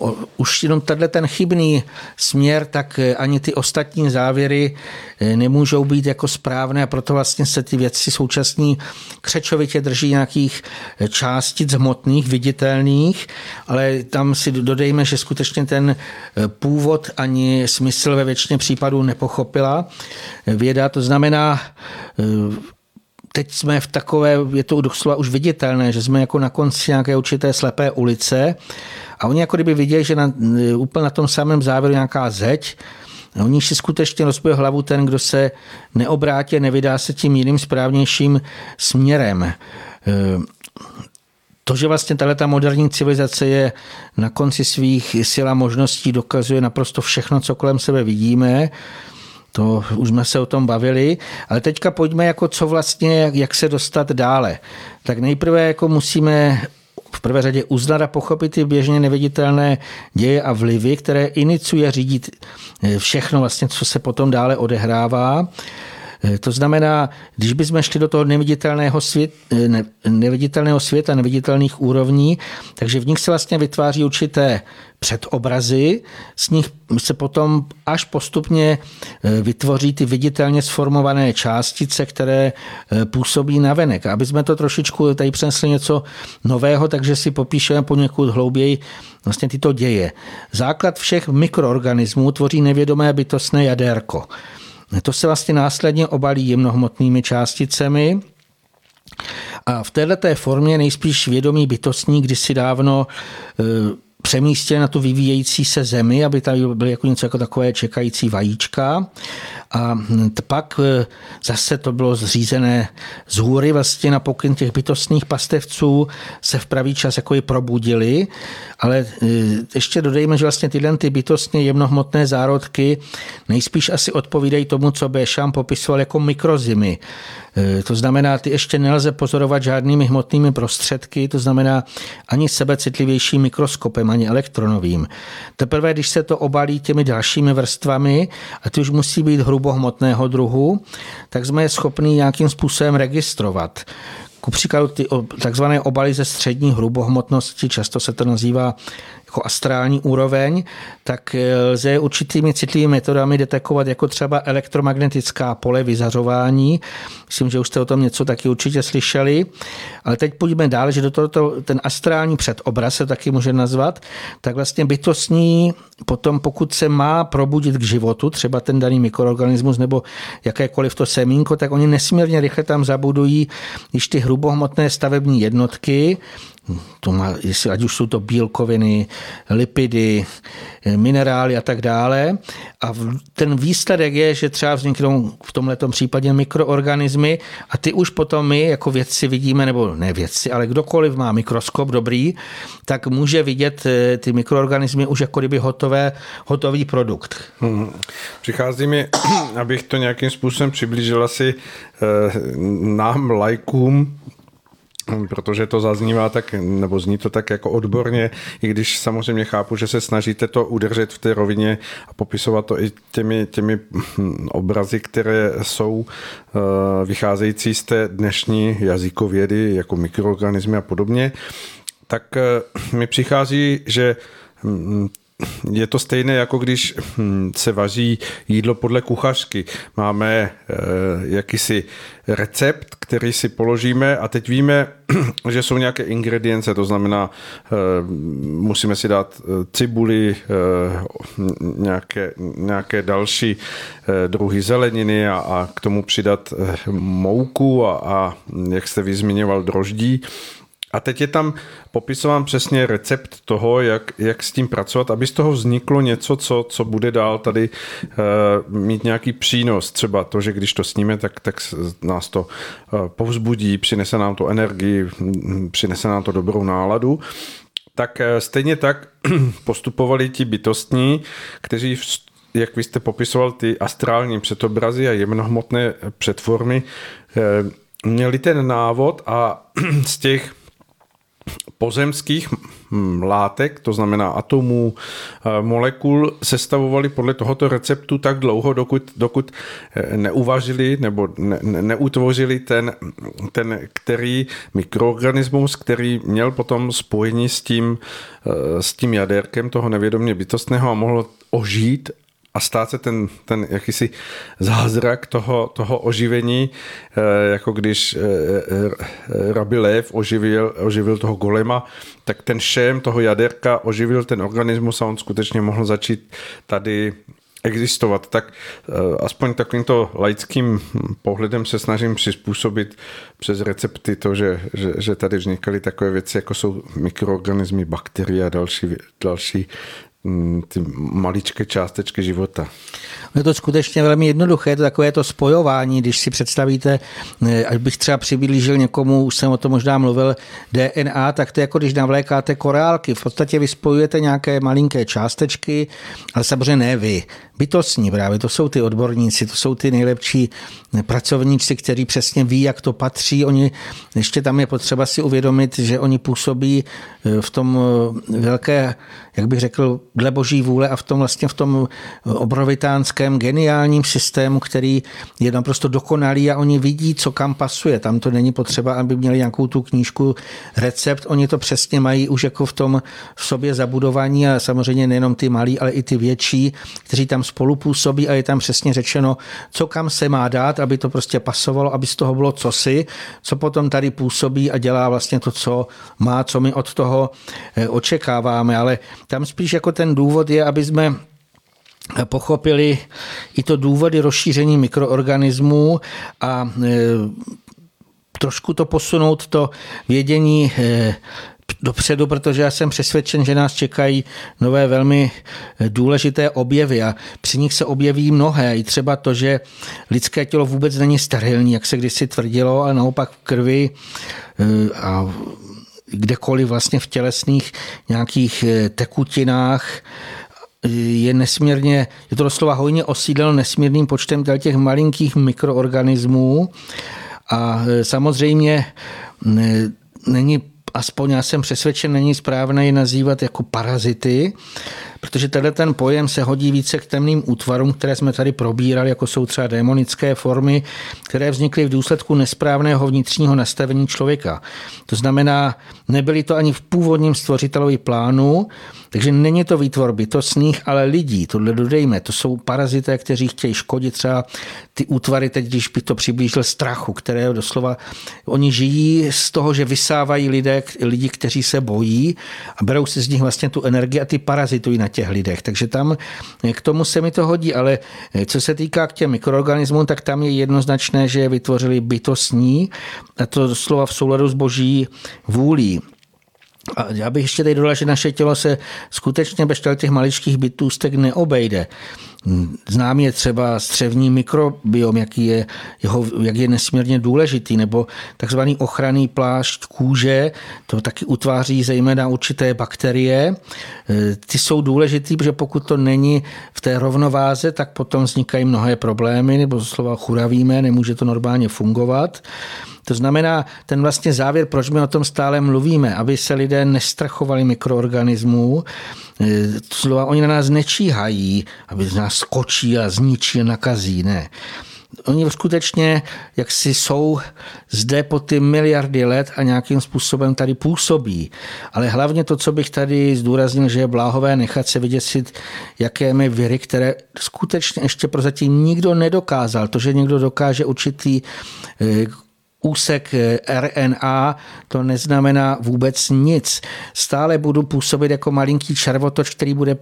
uh, už jenom tato ten chybný směr, tak eh, ani ty ostatní závěry eh, nemůžou být jako správné a proto vlastně se ty věci současní křečovitě drží nějakých částic hmotných, viditelných, ale tam si dodejme, že skutečně ten původ ani smysl ve většině případů nepochopila věda. To znamená, teď jsme v takové, je to doslova už viditelné, že jsme jako na konci nějaké určité slepé ulice a oni jako kdyby viděli, že na, úplně na tom samém závěru nějaká zeď, oni si skutečně rozpoje hlavu ten, kdo se neobrátí, nevydá se tím jiným správnějším směrem. E, to, že vlastně tato moderní civilizace je na konci svých sil a možností, dokazuje naprosto všechno, co kolem sebe vidíme, to už jsme se o tom bavili, ale teďka pojďme jako co vlastně, jak se dostat dále. Tak nejprve jako musíme v prvé řadě uznat a pochopit ty běžně neviditelné děje a vlivy, které iniciuje řídit eh, všechno vlastně, co se potom dále odehrává. Eh, to znamená, když bychom šli do toho neviditelného, svět, eh, ne, neviditelného světa, neviditelných úrovní, takže v nich se vlastně vytváří určité předobrazy, z nich se potom až postupně eh, vytvoří ty viditelně sformované částice, které působí na venek. Aby jsme to trošičku tady přinesli něco nového, takže si popíšeme poněkud hlouběji vlastně tyto děje. Základ všech mikroorganismů tvoří nevědomé bytostné jadérko. To se vlastně následně obalí jemnohmotnými částicemi, a v této formě nejspíš vědomí bytostní kdysi dávno e, přemístil na tu vyvíjející se zemi, aby tady byly jako něco jako takové čekající vajíčka. A pak e, zase to bylo zřízené z hůry vlastně na pokyn těch bytostných pastevců se v pravý čas jako i probudili, ale e, ještě dodejme, že vlastně tyhle ty bytostně jemnohmotné zárodky nejspíš asi odpovídají tomu, co Béšam popisoval jako mikrozimy. E, to znamená, ty ještě nelze pozorovat žádnými hmotnými prostředky, to znamená ani sebecitlivějším mikroskopem, ani elektronovým. Teprve, když se to obalí těmi dalšími vrstvami, a ty už musí být hrubohmotného druhu, tak jsme je schopni nějakým způsobem registrovat. Ku příkladu ty takzvané obaly ze střední hrubohmotnosti, často se to nazývá jako astrální úroveň, tak eh, lze určitými citlivými metodami detekovat jako třeba elektromagnetická pole vyzařování. Myslím, že už jste o tom něco taky určitě slyšeli. Ale teď půjdeme dál, že do tohoto, ten astrální předobraz se taky může nazvat, tak vlastně bytostní potom, pokud se má probudit k životu, třeba ten daný mikroorganismus nebo jakékoliv to semínko, tak oni nesmírně rychle tam zabudují, když ty hrubohmotné stavební jednotky, to má, jestli, ať už jsou to bílkoviny, lipidy, minerály a tak dále. A ten výsledek je, že třeba vzniknou v tomhle případě mikroorganismy a ty už potom my jako vědci vidíme, nebo ne vědci, ale kdokoliv má mikroskop dobrý, tak může vidět eh, ty mikroorganismy už jako kdyby hotové, hotový produkt. Hmm. Přichází mi, [clears throat] abych to nějakým způsobem přiblížil asi eh, nám, lajkům, protože to zaznívá tak, nebo zní to tak jako odborně, i když samozřejmě chápu, že se snažíte to udržet v té rovině a popisovat to i těmi, těmi hm, obrazy, které jsou eh, vycházející z té dnešní jazykovědy, jako mikroorganismy a podobně, tak eh, mi přichází, že hm, je to stejné, jako když hm, se vaří jídlo podle kuchařky. Máme e, jakýsi recept, který si položíme a teď víme, [clears throat] že jsou nějaké ingredience, to znamená, e, musíme si dát cibuli, e, nějaké, nějaké další druhy zeleniny a, a k tomu přidat mouku a, a jak jste vyzmiňoval, droždí a teď je tam popisován přesně recept toho, jak, jak s tím pracovat, aby z toho vzniklo něco, co, co bude dál tady uh, mít nějaký přínos. Třeba to, že když to sníme, tak, tak nás to uh, povzbudí, přinese nám to energii, přinese nám to dobrou náladu. Tak uh, stejně tak [clears throat] postupovali ti bytostní, kteří jak vy jste popisoval, ty astrální předobrazy a jemnohmotné předformy, měli ten návod a [clears throat] z těch pozemských látek, to znamená atomů, eh, molekul, sestavovali podle tohoto receptu tak dlouho, dokud, dokud eh, neuvažili nebo ne, neutvořili ten, ten který mikroorganismus, který měl potom spojení s tím, eh, s tím jaderkem toho nevědomě bytostného a mohl ožít a stát se ten, ten jakýsi zázrak toho, toho oživení, eh, jako když eh, eh, Rabbi Lev oživil, oživil toho golema, tak ten šém toho jaderka oživil ten organismus a on skutečně mohl začít tady existovat, tak aspoň takovýmto laickým pohledem se snažím přizpůsobit přes recepty to, že, že, že tady vznikaly takové věci, jako jsou mikroorganismy, bakterie a další, další ty maličké částečky života. Je to skutečně velmi jednoduché, je to takové to spojování, když si představíte, eh, až bych třeba přiblížil někomu, už jsem o tom možná mluvil, DNA, tak to je jako když navlékáte korálky. V podstatě vy spojujete nějaké malinké částečky, ale samozřejmě ne vy bytostní právě, to jsou ty odborníci, to jsou ty nejlepší pracovníci, kteří přesně ví, jak to patří. Oni, ještě tam je potřeba si uvědomit, že oni působí eh, v tom eh, velké, jak bych řekl, dle boží vůle a v tom vlastně v tom obrovitánském geniálním systému, který je naprosto dokonalý a oni vidí, co kam pasuje. Tam to není potřeba, aby měli nějakou tu knížku, recept. Oni to přesně mají už jako v tom v sobě zabudování a samozřejmě nejenom ty malí, ale i ty větší, kteří tam spolupůsobí a je tam přesně řečeno, co kam se má dát, aby to prostě pasovalo, aby z toho bylo cosi, co potom tady působí a dělá vlastně to, co má, co my od toho eh, očekáváme. Ale tam spíš jako ten důvod je, aby jsme pochopili i to důvody rozšíření mikroorganismů a eh, trošku to posunout to vědění eh, dopředu, protože já jsem přesvědčen, že nás čekají nové velmi důležité objevy a při nich se objeví mnohé. I třeba to, že lidské tělo vůbec není sterilní, jak se kdysi tvrdilo, ale naopak v krvi a kdekoliv vlastně v tělesných nějakých eh, tekutinách eh, je nesmírně, je to doslova hojně osídleno nesmírným počtem těch malinkých mikroorganismů. A samozřejmě není aspoň já jsem přesvědčen, není správné je nazývat jako parazity, protože tenhle ten pojem se hodí více k temným útvarům, které jsme tady probírali, jako jsou třeba démonické formy, které vznikly v důsledku nesprávného vnitřního nastavení člověka. To znamená, nebyly to ani v původním stvořitelovi plánu, takže není to výtvor bytostných, ale lidí, tohle dodejme, to jsou parazité, kteří chtějí škodit třeba ty útvary, teď když by to přiblížil strachu, které doslova, oni žijí z toho, že vysávají lidé, lidi, kteří se bojí a berou si z nich vlastně tu energii a ty parazitují na těch lidech. Takže tam k tomu se mi to hodí, ale co se týká k těm mikroorganismům, tak tam je jednoznačné, že je vytvořili bytostní a to doslova v souladu s boží vůlí. A já bych ještě tady dodal, že naše tělo se skutečně bez těch maličkých bytůstek neobejde. Znám je třeba střevní mikrobiom, jaký je, jeho, jak je nesmírně důležitý, nebo takzvaný ochranný plášť kůže, to taky utváří zejména určité bakterie. E, ty jsou důležitý, protože pokud to není v té rovnováze, tak potom vznikají mnohé problémy, nebo slova churavíme, nemůže to normálně fungovat. To znamená, ten vlastně závěr, proč my o tom stále mluvíme, aby se lidé nestrachovali mikroorganismů, e, slova oni na nás nečíhají, aby z nás skočí a zničí a nakazí, ne. oni skutečně jaksi jsou zde po ty miliardy let a nějakým způsobem tady působí. Ale hlavně to, co bych tady zdůraznil, že je bláhové nechat se vyděsit, jaké my viry, které skutečně ještě prozatím nikdo nedokázal. To, že někdo dokáže určitý eh, úsek eh, RNA, to neznamená vůbec nic. Stále budu působit jako malinký červotoč, který bude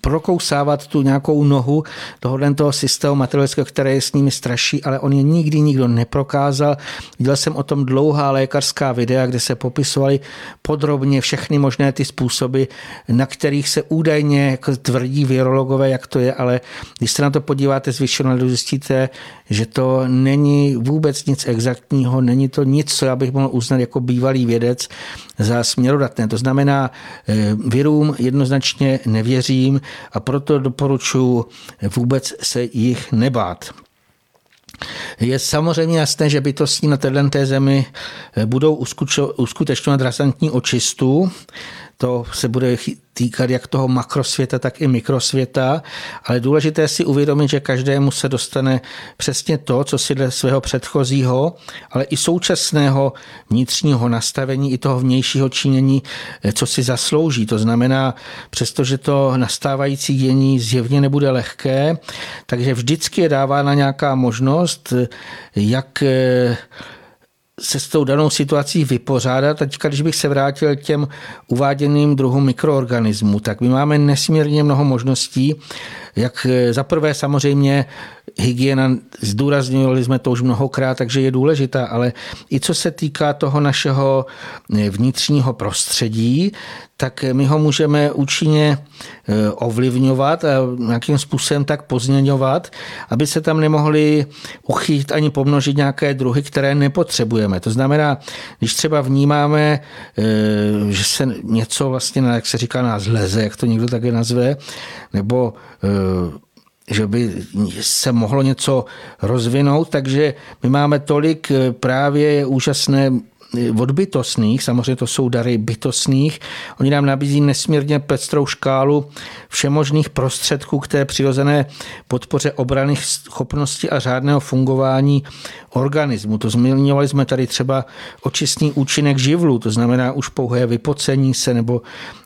prokousávat tu nějakou nohu tohohle toho systému materialického, které je s nimi straší, ale on je nikdy nikdo neprokázal. Viděl jsem o tom dlouhá lékařská videa, kde se popisovaly podrobně všechny možné ty způsoby, na kterých se údajně jako tvrdí virologové, jak to je, ale když se na to podíváte zvyšeno, zjistíte, že to není vůbec nic exaktního, není to nic, co já bych mohl uznat jako bývalý vědec za směrodatné. To znamená, eh, virům jednoznačně nevěřím a proto doporučuji vůbec se jich nebát. Je samozřejmě jasné, že bytosti na této zemi budou uskutečňovat razantní očistu. To se bude týkat jak toho makrosvěta, tak i mikrosvěta, ale důležité si uvědomit, že každému se dostane přesně to, co si dle svého předchozího, ale i současného vnitřního nastavení, i toho vnějšího činění, co si zaslouží. To znamená, přestože to nastávající dění zjevně nebude lehké, takže vždycky je dávána nějaká možnost, jak se s tou danou situací vypořádat. Teďka, když bych se vrátil k těm uváděným druhům mikroorganismů, tak my máme nesmírně mnoho možností, jak eh, za prvé samozřejmě hygiena, zdůraznili jsme to už mnohokrát, takže je důležitá, ale i co se týká toho našeho eh, vnitřního prostředí, tak my ho můžeme účinně eh, ovlivňovat a nějakým způsobem tak pozměňovat, aby se tam nemohly uchýt ani pomnožit nějaké druhy, které nepotřebujeme. To znamená, když třeba vnímáme, že se něco vlastně, jak se říká, nás leze, jak to někdo také nazve, nebo Eh, že by se mohlo něco rozvinout, takže my máme tolik eh, právě úžasné od bytostných, samozřejmě to jsou dary bytostných, oni nám nabízí nesmírně pestrou škálu všemožných prostředků k té přirozené podpoře obraných schopností a řádného fungování organismu. To zmiňovali jsme tady třeba očistný účinek živlu, to znamená už pouhé vypocení se nebo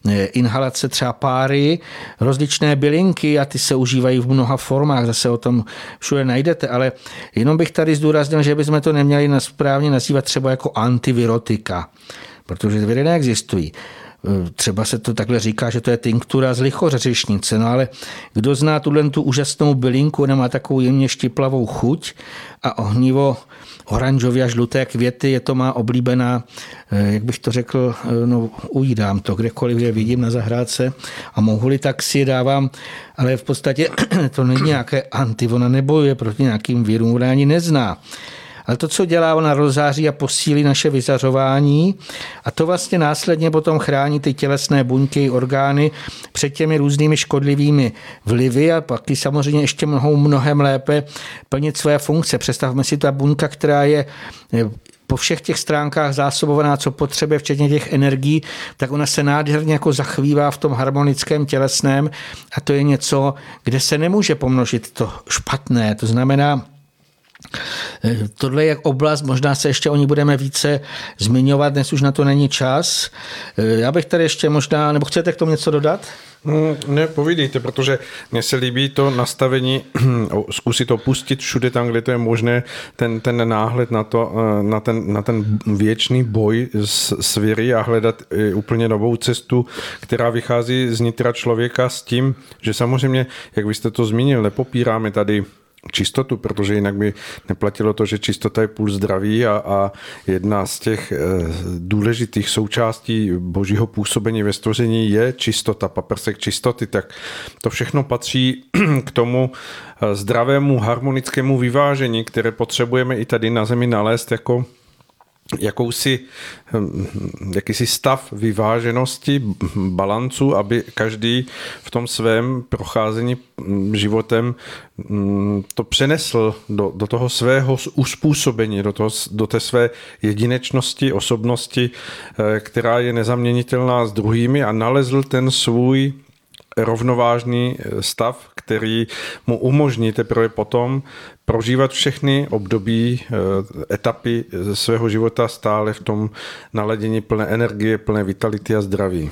eh, inhalace třeba páry, rozličné bylinky a ty se užívají v mnoha formách, zase o tom všude najdete, ale jenom bych tady zdůraznil, že bychom to neměli správně nazývat třeba jako antivirotika, protože viry neexistují. Třeba se to takhle říká, že to je tinktura z lichořeřišnice, no ale kdo zná tuhle tu úžasnou bylinku, ona má takovou jemně štiplavou chuť a ohnivo oranžově a žluté květy, je to má oblíbená, eh, jak bych to řekl, eh, no ujídám to kdekoliv, kde vidím na zahrádce a mohu-li tak si je dávám, ale v podstatě [clears throat] to není nějaké anti, ona nebojuje proti nějakým virům, ona ani nezná. Ale to, co dělá, ona rozáří a posílí naše vyzařování a to vlastně následně potom chrání ty tělesné buňky, orgány před těmi různými škodlivými vlivy a pak ty samozřejmě ještě mohou mnohem lépe plnit své funkce. Představme si ta buňka, která je po všech těch stránkách zásobovaná, co potřebuje, včetně těch energií, tak ona se nádherně jako zachvívá v tom harmonickém tělesném a to je něco, kde se nemůže pomnožit to špatné. To znamená, tohle je oblast, možná se ještě o ní budeme více zmiňovat, dnes už na to není čas. Eh, já bych tady ještě možná, nebo chcete k tomu něco dodat? Hmm, ne, povídejte, protože mně se líbí to nastavení, [clears throat] zkusit opustit všude tam, kde to je možné, ten, ten náhled na, to, eh, na, ten, na ten věčný boj s, s věry a hledat úplně novou cestu, která vychází z nitra člověka s tím, že samozřejmě, jak vy jste to zmínil, nepopíráme tady čistotu, protože jinak by neplatilo to, že čistota je půl zdraví a, a jedna z těch e, důležitých součástí božího působení ve stvoření je čistota, paprsek čistoty, tak to všechno patří [clears throat] k tomu eh, zdravému harmonickému vyvážení, které potřebujeme i tady na zemi nalézt jako jakousi, hm, jakýsi stav vyváženosti, balancu, aby každý v tom svém procházení hm, životem hm, to přenesl do, do toho svého uspůsobení, do, toho, do té své jedinečnosti, osobnosti, eh, která je nezaměnitelná s druhými a nalezl ten svůj rovnovážný stav, který mu umožní teprve potom prožívat všechny období, etapy svého života stále v tom naladění plné energie, plné vitality a zdraví.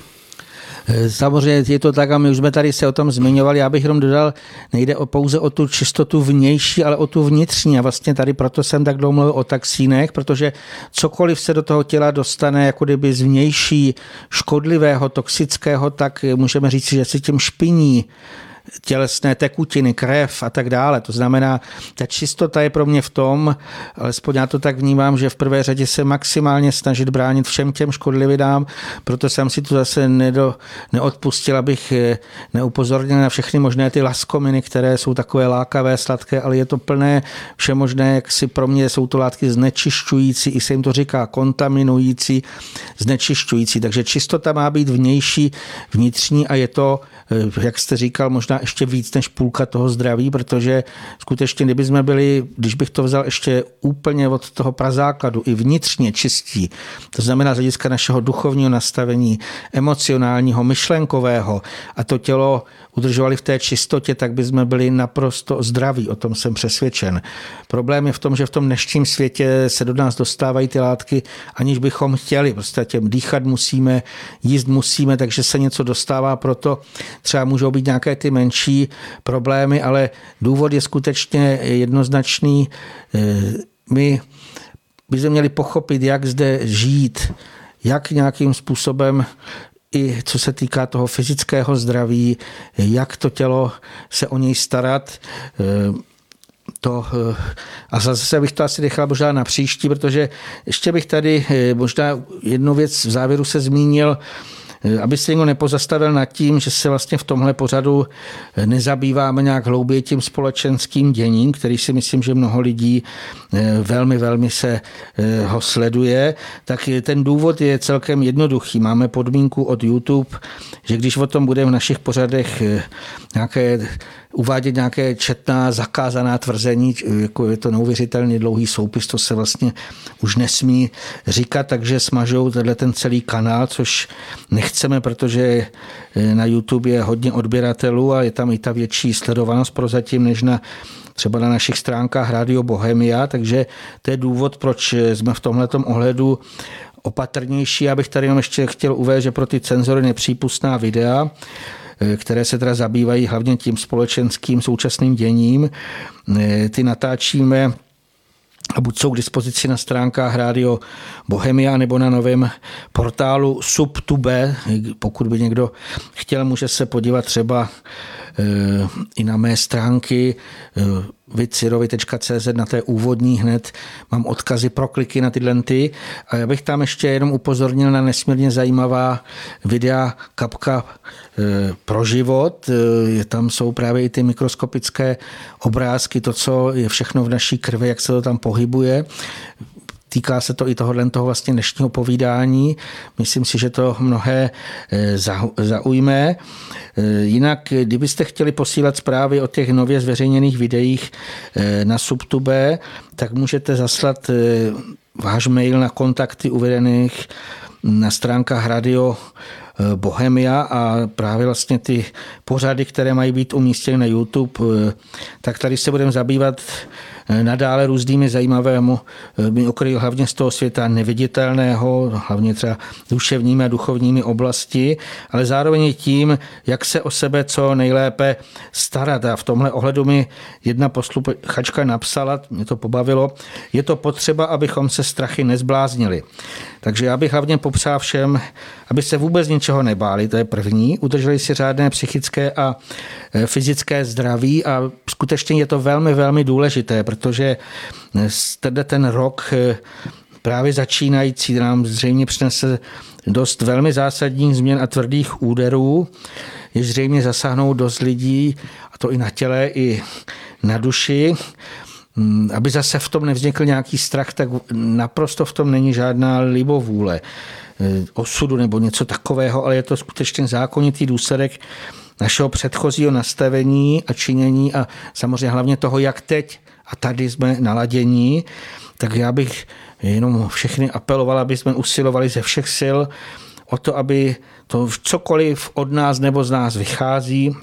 Eh, samozřejmě je to tak a my už jsme tady se o tom zmiňovali, já bych jenom dodal, nejde o, pouze o tu čistotu vnější, ale o tu vnitřní. A vlastně tady proto jsem tak dlouho mluvil o taxínech, protože cokoliv se do toho těla dostane jako kdyby z vnější škodlivého, toxického, tak můžeme říct, že se tím špiní tělesné tekutiny, krev a tak dále. To znamená, ta čistota je pro mě v tom, alespoň já to tak vnímám, že v prvé řadě se maximálně snažit bránit všem těm škodlivinám, proto jsem si to zase nedo, neodpustil, abych eh, neupozornil na všechny možné ty laskominy, které jsou takové lákavé, sladké, ale je to plné všemožné, jak si pro mě jsou to látky znečišťující, i se jim to říká kontaminující, znečišťující. Takže čistota má být vnější, vnitřní a je to, eh, jak jste říkal, možná ještě víc než půlka toho zdraví, protože skutečně, kdyby jsme byli, když bych to vzal ještě úplně od toho prazákladu, i vnitřně čistí, to znamená z hlediska našeho duchovního nastavení, emocionálního, myšlenkového a to tělo udržovali v té čistotě, tak by jsme byli naprosto zdraví, o tom jsem přesvědčen. Problém je v tom, že v tom dnešním světě se do nás dostávají ty látky, aniž bychom chtěli. Prostě těm dýchat musíme, jíst musíme, takže se něco dostává, proto třeba můžou být nějaké ty menší problémy, ale důvod je skutečně jednoznačný. My bychom měli pochopit, jak zde žít, jak nějakým způsobem i co se týká toho fyzického zdraví, jak to tělo se o něj starat. To, a zase bych to asi nechal možná na příští, protože ještě bych tady možná jednu věc v závěru se zmínil, Eh, aby se někdo nepozastavil nad tím, že se vlastně v tomhle pořadu eh, nezabýváme nějak hlouběji tím společenským děním, který si myslím, že mnoho lidí eh, velmi, velmi se ho sleduje, tak ten důvod je celkem jednoduchý. Máme podmínku od YouTube, že když o tom bude v našich pořadech nějaké uvádět nějaké četná zakázaná tvrzení, jako je to neuvěřitelně dlouhý soupis, to se vlastně už nesmí říkat, takže smažou tenhle ten celý kanál, což nechceme, protože na YouTube je hodně odběratelů a je tam i ta větší sledovanost prozatím, než na třeba na našich stránkách Radio Bohemia, takže to je důvod, proč jsme v tomhle ohledu opatrnější. Já bych tady jenom ještě chtěl uvést, že pro ty cenzory nepřípustná videa, Eh, které se teda zabývají hlavně tím společenským současným děním. Eh, ty natáčíme a buď jsou k dispozici na stránkách Rádio Bohemia nebo na novém portálu Subtube. Pokud by někdo chtěl, může se podívat třeba eh, i na mé stránky vicirovi.cz na té úvodní hned mám odkazy pro kliky na tyhle ty. A já bych tam ještě jenom upozornil na nesmírně zajímavá videa Kapka pro život. E, tam jsou právě i ty mikroskopické obrázky, to, co je všechno v naší krvi, jak se to tam pohybuje. Týká se to i tohohle toho vlastně dnešního povídání. Myslím si, že to mnohé e, zaujme. Eh, jinak, kdybyste chtěli posílat zprávy o těch nově zveřejněných videích eh, na Subtube, tak můžete zaslat eh, váš mail na kontakty uvedených na stránkách Radio Bohemia a právě vlastně ty pořady, které mají být umístěny na YouTube, tak tady se budeme zabývat Eh, nadále různými zajímavému mi okryl hlavně z toho světa neviditelného, hlavně třeba duševními a duchovními oblasti, ale zároveň tím, jak se o sebe co nejlépe starat. A v tomhle ohledu mi jedna posluchačka napsala, mě to pobavilo, je to potřeba, abychom se strachy nezbláznili. Takže já bych hlavně popřál všem, aby se vůbec ničeho nebáli, to je první, udrželi si řádné psychické a eh, fyzické zdraví a skutečně je to velmi, velmi důležité, protože tenhle ten rok eh, právě začínající nám zřejmě přinese dost velmi zásadních změn a tvrdých úderů, jež zřejmě zasáhnou dost lidí, a to i na těle, i na duši. Mm, aby zase v tom nevznikl nějaký strach, tak naprosto v tom není žádná libovůle eh, osudu nebo něco takového, ale je to skutečně zákonitý důsledek našeho předchozího nastavení a činění a samozřejmě hlavně toho, jak teď a tady jsme naladění, tak já bych jenom všechny apeloval, aby jsme usilovali ze všech sil o to, aby to cokoliv od nás nebo z nás vychází,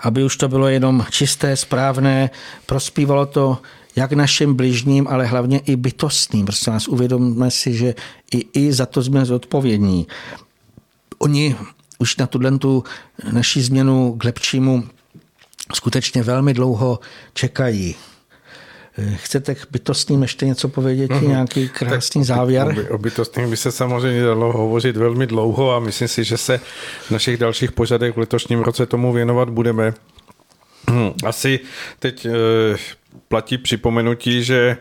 aby už to bylo jenom čisté, správné, prospívalo to jak našim bližním, ale hlavně i bytostným. Prostě nás uvědomíme si, že i, i za to jsme zodpovědní. Oni už na tuhle tu naší změnu k lepšímu skutečně velmi dlouho čekají. Chcete k bytostným ještě něco povědět, mm-hmm. nějaký krásný tak závěr? O, o bytostným by se samozřejmě dalo hovořit velmi dlouho a myslím si, že se v našich dalších pořadech v letošním roce tomu věnovat budeme. Hm, asi teď eh, platí připomenutí, že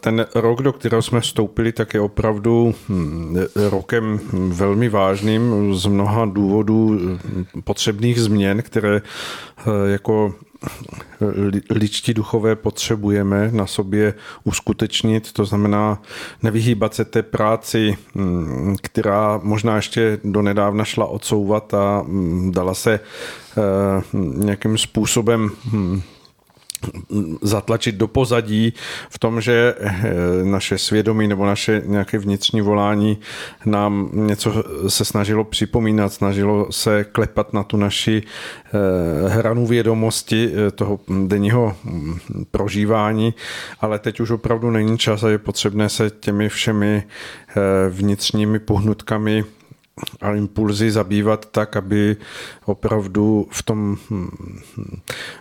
ten rok, do kterého jsme vstoupili, tak je opravdu hm, rokem velmi vážným z mnoha důvodů hm, potřebných změn, které eh, jako ličtí duchové potřebujeme na sobě uskutečnit, to znamená nevyhýbat se té práci, hm, která možná ještě do nedávna šla odsouvat a dala se eh, nějakým způsobem zatlačit do pozadí v tom, že eh, naše svědomí nebo naše nějaké vnitřní volání nám něco se snažilo připomínat, snažilo se klepat na tu naši eh, hranu vědomosti eh, toho denního mm, prožívání, ale teď už opravdu není čas a je potřebné se těmi všemi vnitřními pohnutkami a impulzy zabývat tak, aby opravdu v tom hm,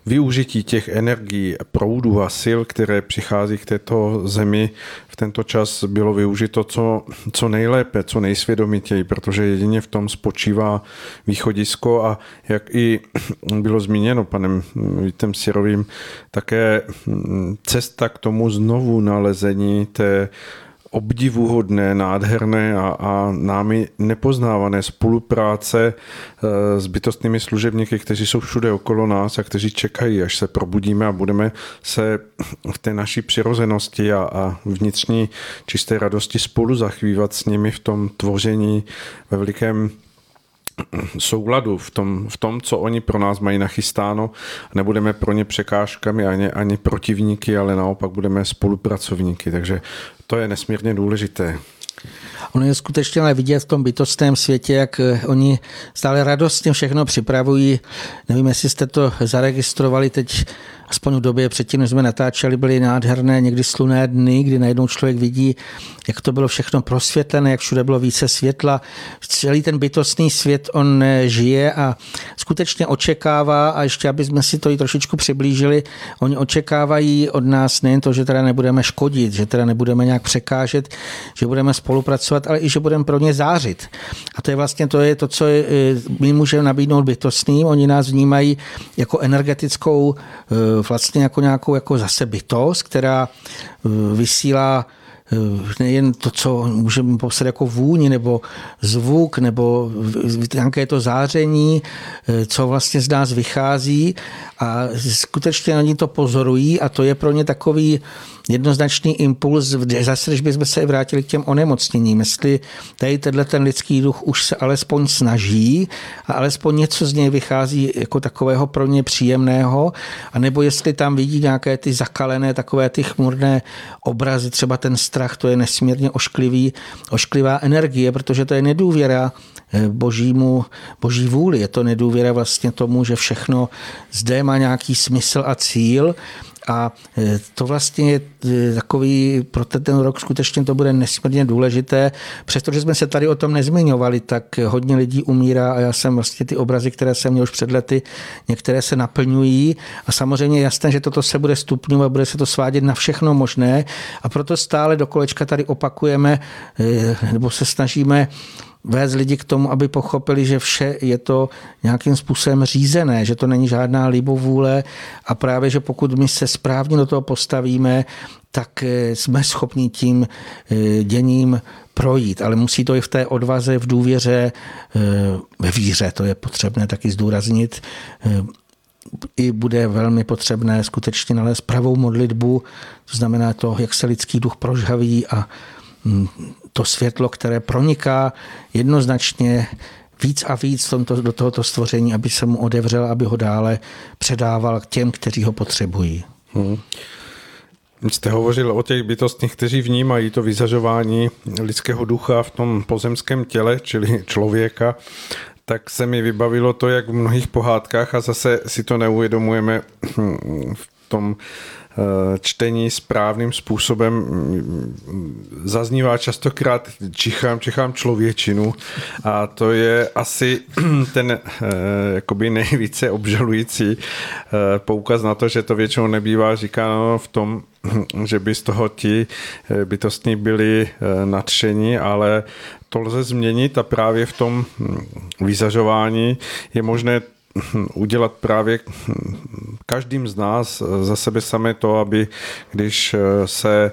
využití těch energií, proudů a sil, které přichází k této zemi, v tento čas bylo využito co, co nejlépe, co nejsvědomitěji, protože jedině v tom spočívá východisko a jak i bylo zmíněno panem Vítem Sirovým, také hm, cesta k tomu znovu nalezení té obdivuhodné, nádherné a, a námi nepoznávané spolupráce eh, s bytostnými služebníky, kteří jsou všude okolo nás a kteří čekají, až se probudíme a budeme se v té naší přirozenosti a, a vnitřní čisté radosti spolu zachvívat s nimi v tom tvoření ve velikém [clears throat] souladu v tom, v tom, co oni pro nás mají nachystáno. Nebudeme pro ně překážkami ani, ani protivníky, ale naopak budeme spolupracovníky. Takže to je nesmírně důležité. Ono je skutečně ale vidět v tom bytostném světě, jak eh, oni stále radostně všechno připravují. Nevím, jestli jste to zaregistrovali teď aspoň v době předtím, než jsme natáčeli, byly nádherné někdy sluné dny, kdy najednou člověk vidí, jak to bylo všechno prosvětlené, jak všude bylo více světla. Celý ten bytostný svět on eh, žije a skutečně očekává, a ještě aby jsme si to i trošičku přiblížili, oni očekávají od nás nejen to, že teda nebudeme škodit, že teda nebudeme nějak překážet, že budeme spolupracovat, ale i že budeme pro ně zářit. A to je vlastně to, je to co eh, my můžeme nabídnout bytostným. Oni nás vnímají jako energetickou eh, vlastně jako nějakou jako zase bytost, která eh, vysílá eh, nejen to, co můžeme popsat jako vůni nebo zvuk nebo nějaké to záření, eh, co vlastně z nás vychází a skutečně oni to pozorují a to je pro ně takový jednoznačný impuls, zase když bychom se vrátili k těm onemocněním, jestli tady tenhle ten lidský duch už se alespoň snaží a alespoň něco z něj vychází jako takového pro ně příjemného, anebo jestli tam vidí nějaké ty zakalené, takové ty chmurné obrazy, třeba ten strach, to je nesmírně ošklivý, ošklivá energie, protože to je nedůvěra eh, božímu, boží vůli. Je to nedůvěra vlastně tomu, že všechno zde má nějaký smysl a cíl a e, to vlastně je e, takový, pro ten rok skutečně to bude nesmírně důležité. Přestože jsme se tady o tom nezmiňovali, tak hodně lidí umírá a já jsem vlastně ty obrazy, které jsem měl už před lety, některé se naplňují a samozřejmě jasné, že toto se bude stupňovat, bude se to svádět na všechno možné a proto stále do kolečka tady opakujeme e, nebo se snažíme vést lidi k tomu, aby pochopili, že vše je to nějakým způsobem řízené, že to není žádná libovůle. A právě, že pokud my se správně do toho postavíme, tak eh, jsme schopni tím eh, děním projít, ale musí to i v té odvaze, v důvěře, eh, ve víře, to je potřebné taky zdůraznit, i bude velmi potřebné skutečně nalézt pravou modlitbu, to znamená to, jak se lidský duch prožhaví a hm, to světlo, které proniká jednoznačně víc a víc tomto, do tohoto stvoření, aby se mu odevřel, aby ho dále předával k těm, kteří ho potřebují. Hmm. Jste hovořil o těch bytostných, kteří vnímají to vyzařování lidského ducha v tom pozemském těle, čili člověka, tak se mi vybavilo to, jak v mnohých pohádkách a zase si to neuvědomujeme v tom čtení správným způsobem zaznívá častokrát čichám, čichám člověčinu a to je asi [clears throat] ten eh, jakoby nejvíce obžalující eh, poukaz na to, že to většinou nebývá říkáno v tom, [clears throat] že by z toho ti bytostní byli nadšení, ale to lze změnit a právě v tom hm, vyzařování je možné [laughs] udělat právě každým z nás za sebe samé to, aby když se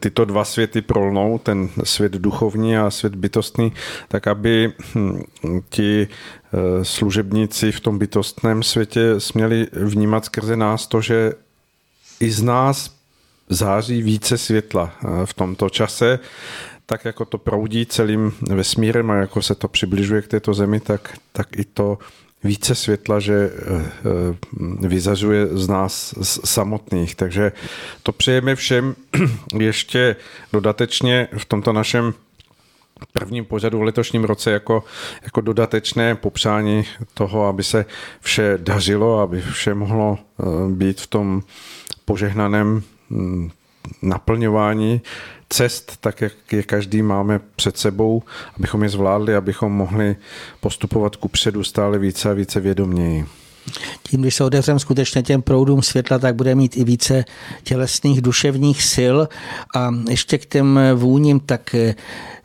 tyto dva světy prolnou, ten svět duchovní a svět bytostný, tak aby ti eh, služebníci v tom bytostném světě směli vnímat skrze nás to, že i z nás září více světla eh, v tomto čase, tak jako to proudí celým vesmírem a jako se to přibližuje k této zemi, tak, tak i to více světla, že eh, eh, vyzařuje z nás samotných. Takže to přejeme všem [clears throat] ještě dodatečně v tomto našem prvním pořadu v letošním roce jako, jako dodatečné popřání toho, aby se vše dařilo, aby vše mohlo eh, být v tom požehnaném hm, naplňování cest, tak jak je každý máme před sebou, abychom je zvládli, abychom mohli postupovat ku předu stále více a více vědoměji. Tím, když se otevřeme skutečně těm proudům světla, tak bude mít i více tělesných duševních sil. A ještě k těm vůním, tak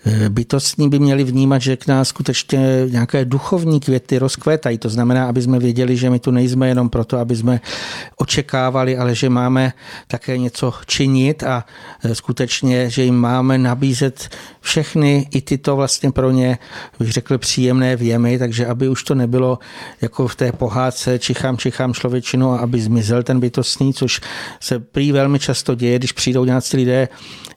Eh, bytostní by měli vnímat, že k nás skutečně nějaké duchovní květy rozkvétají. To znamená, aby jsme věděli, že my tu nejsme jenom proto, aby jsme očekávali, ale že máme také něco činit a eh, skutečně, že jim máme nabízet všechny i tyto vlastně pro ně, bych řekl, příjemné věmy, takže aby už to nebylo jako v té pohádce čichám, čichám člověčinu aby zmizel ten bytostný, což se prý velmi často děje, když přijdou nějací lidé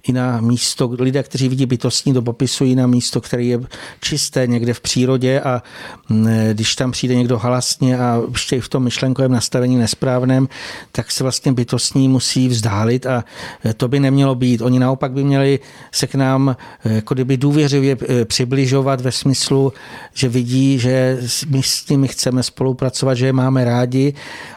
i na místo, lidé, kteří vidí bytostní do popisují na místo, které je čisté někde v přírodě a mm, když tam přijde někdo halasně a ještě v tom myšlenkovém nastavení nesprávném, tak se vlastně bytostní musí vzdálit a to by nemělo být. Oni naopak by měli se k nám jako kdyby důvěřivě eh, přibližovat ve smyslu, že vidí, že my s nimi chceme spolupracovat, že je máme rádi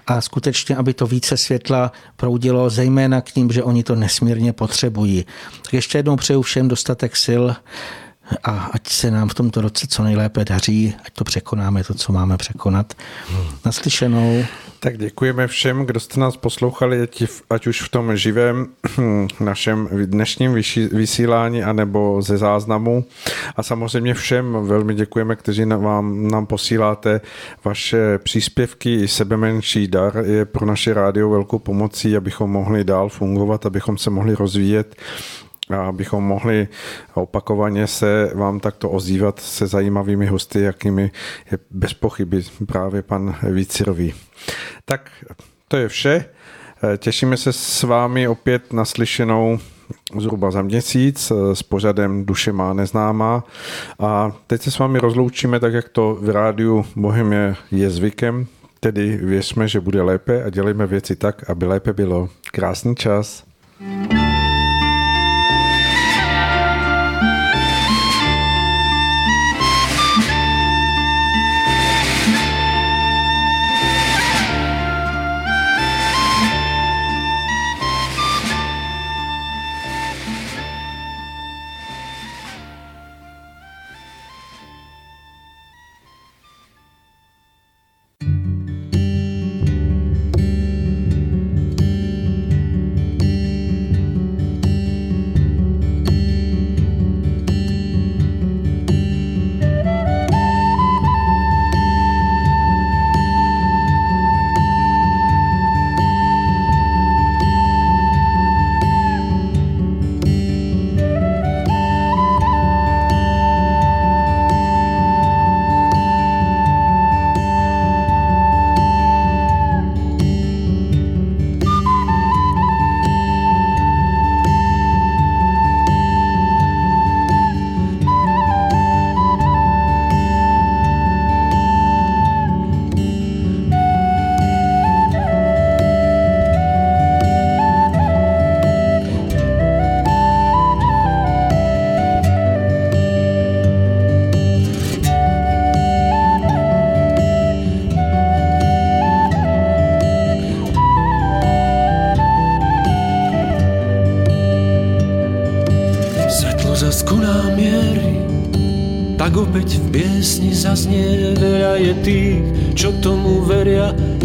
a skutečně, aby to více světla proudilo, zejména k ním, že oni to nesmírně potřebují. Tak ještě jednou přeju všem dostatek sil a ať se nám v tomto roce co nejlépe daří, ať to překonáme, to, co máme překonat. Naslyšenou. Tak děkujeme všem, kdo jste nás poslouchali, ať už v tom živém [clears throat] našem dnešním vysílání, anebo ze záznamu. A samozřejmě všem velmi děkujeme, kteří vám, nám posíláte vaše příspěvky i sebemenší dar. Je pro naše rádio velkou pomocí, abychom mohli dál fungovat, abychom se mohli rozvíjet abychom mohli opakovaně se vám takto ozývat se zajímavými hosty, jakými je bez pochyby právě pan Vícirový. Tak to je vše. Těšíme se s vámi opět naslyšenou zhruba za měsíc s pořadem Duše má neznámá. A teď se s vámi rozloučíme tak, jak to v rádiu Bohemie je zvykem, tedy věřme, že bude lépe a dělejme věci tak, aby lépe bylo. Krásný čas. thank you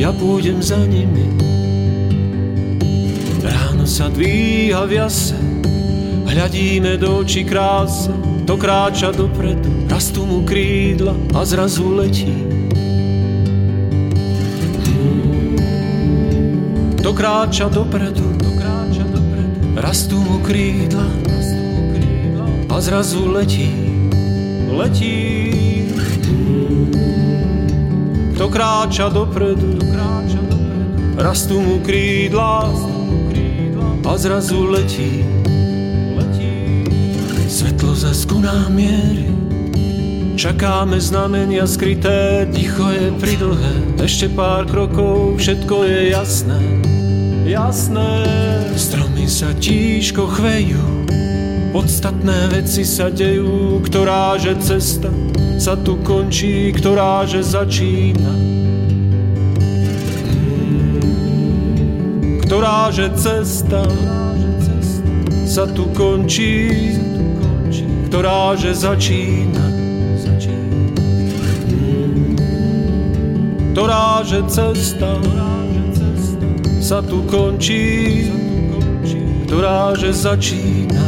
Ja pôjdem za nimi. Ráno sa dvíha v jase Hľadíme do očí krásy To kráča dopredu Rastú mu krídla a zrazu letí. To kráča dopredu, to kráča dopredu Rastú mu krídla a zrazu letí. Letí. Kto kráča dopredu, rastú mu krídla a zrazu letí. Svetlo za nám miery, Čakáme znamenia skryté, ticho je pridlhé, ešte pár krokov, všetko je jasné, jasné. Stromy sa tížko chvejú, Podstatné veci sa dejú, ktorá že cesta sa tu končí, ktorá že začína. Ktorá že cesta sa tu končí, ktorá že začína. Ktorá že cesta sa tu končí, ktorá že začína.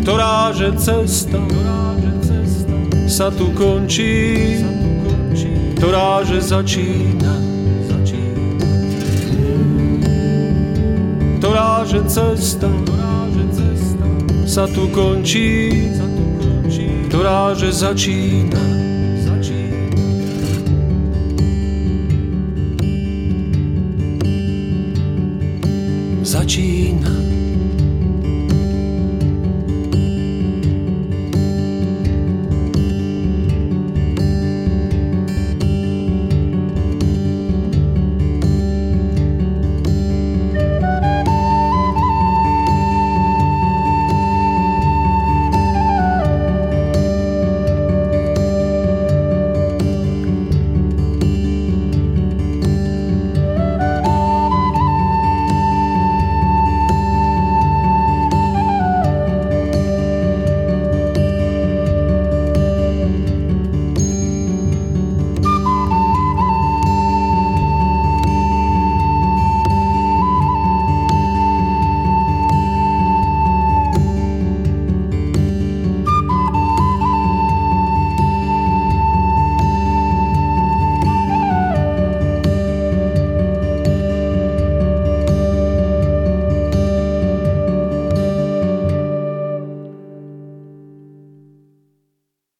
ktorá že cesta sa tu končí, ktorá že začína. Že cesta. Sa tu končí, ktorá že začína.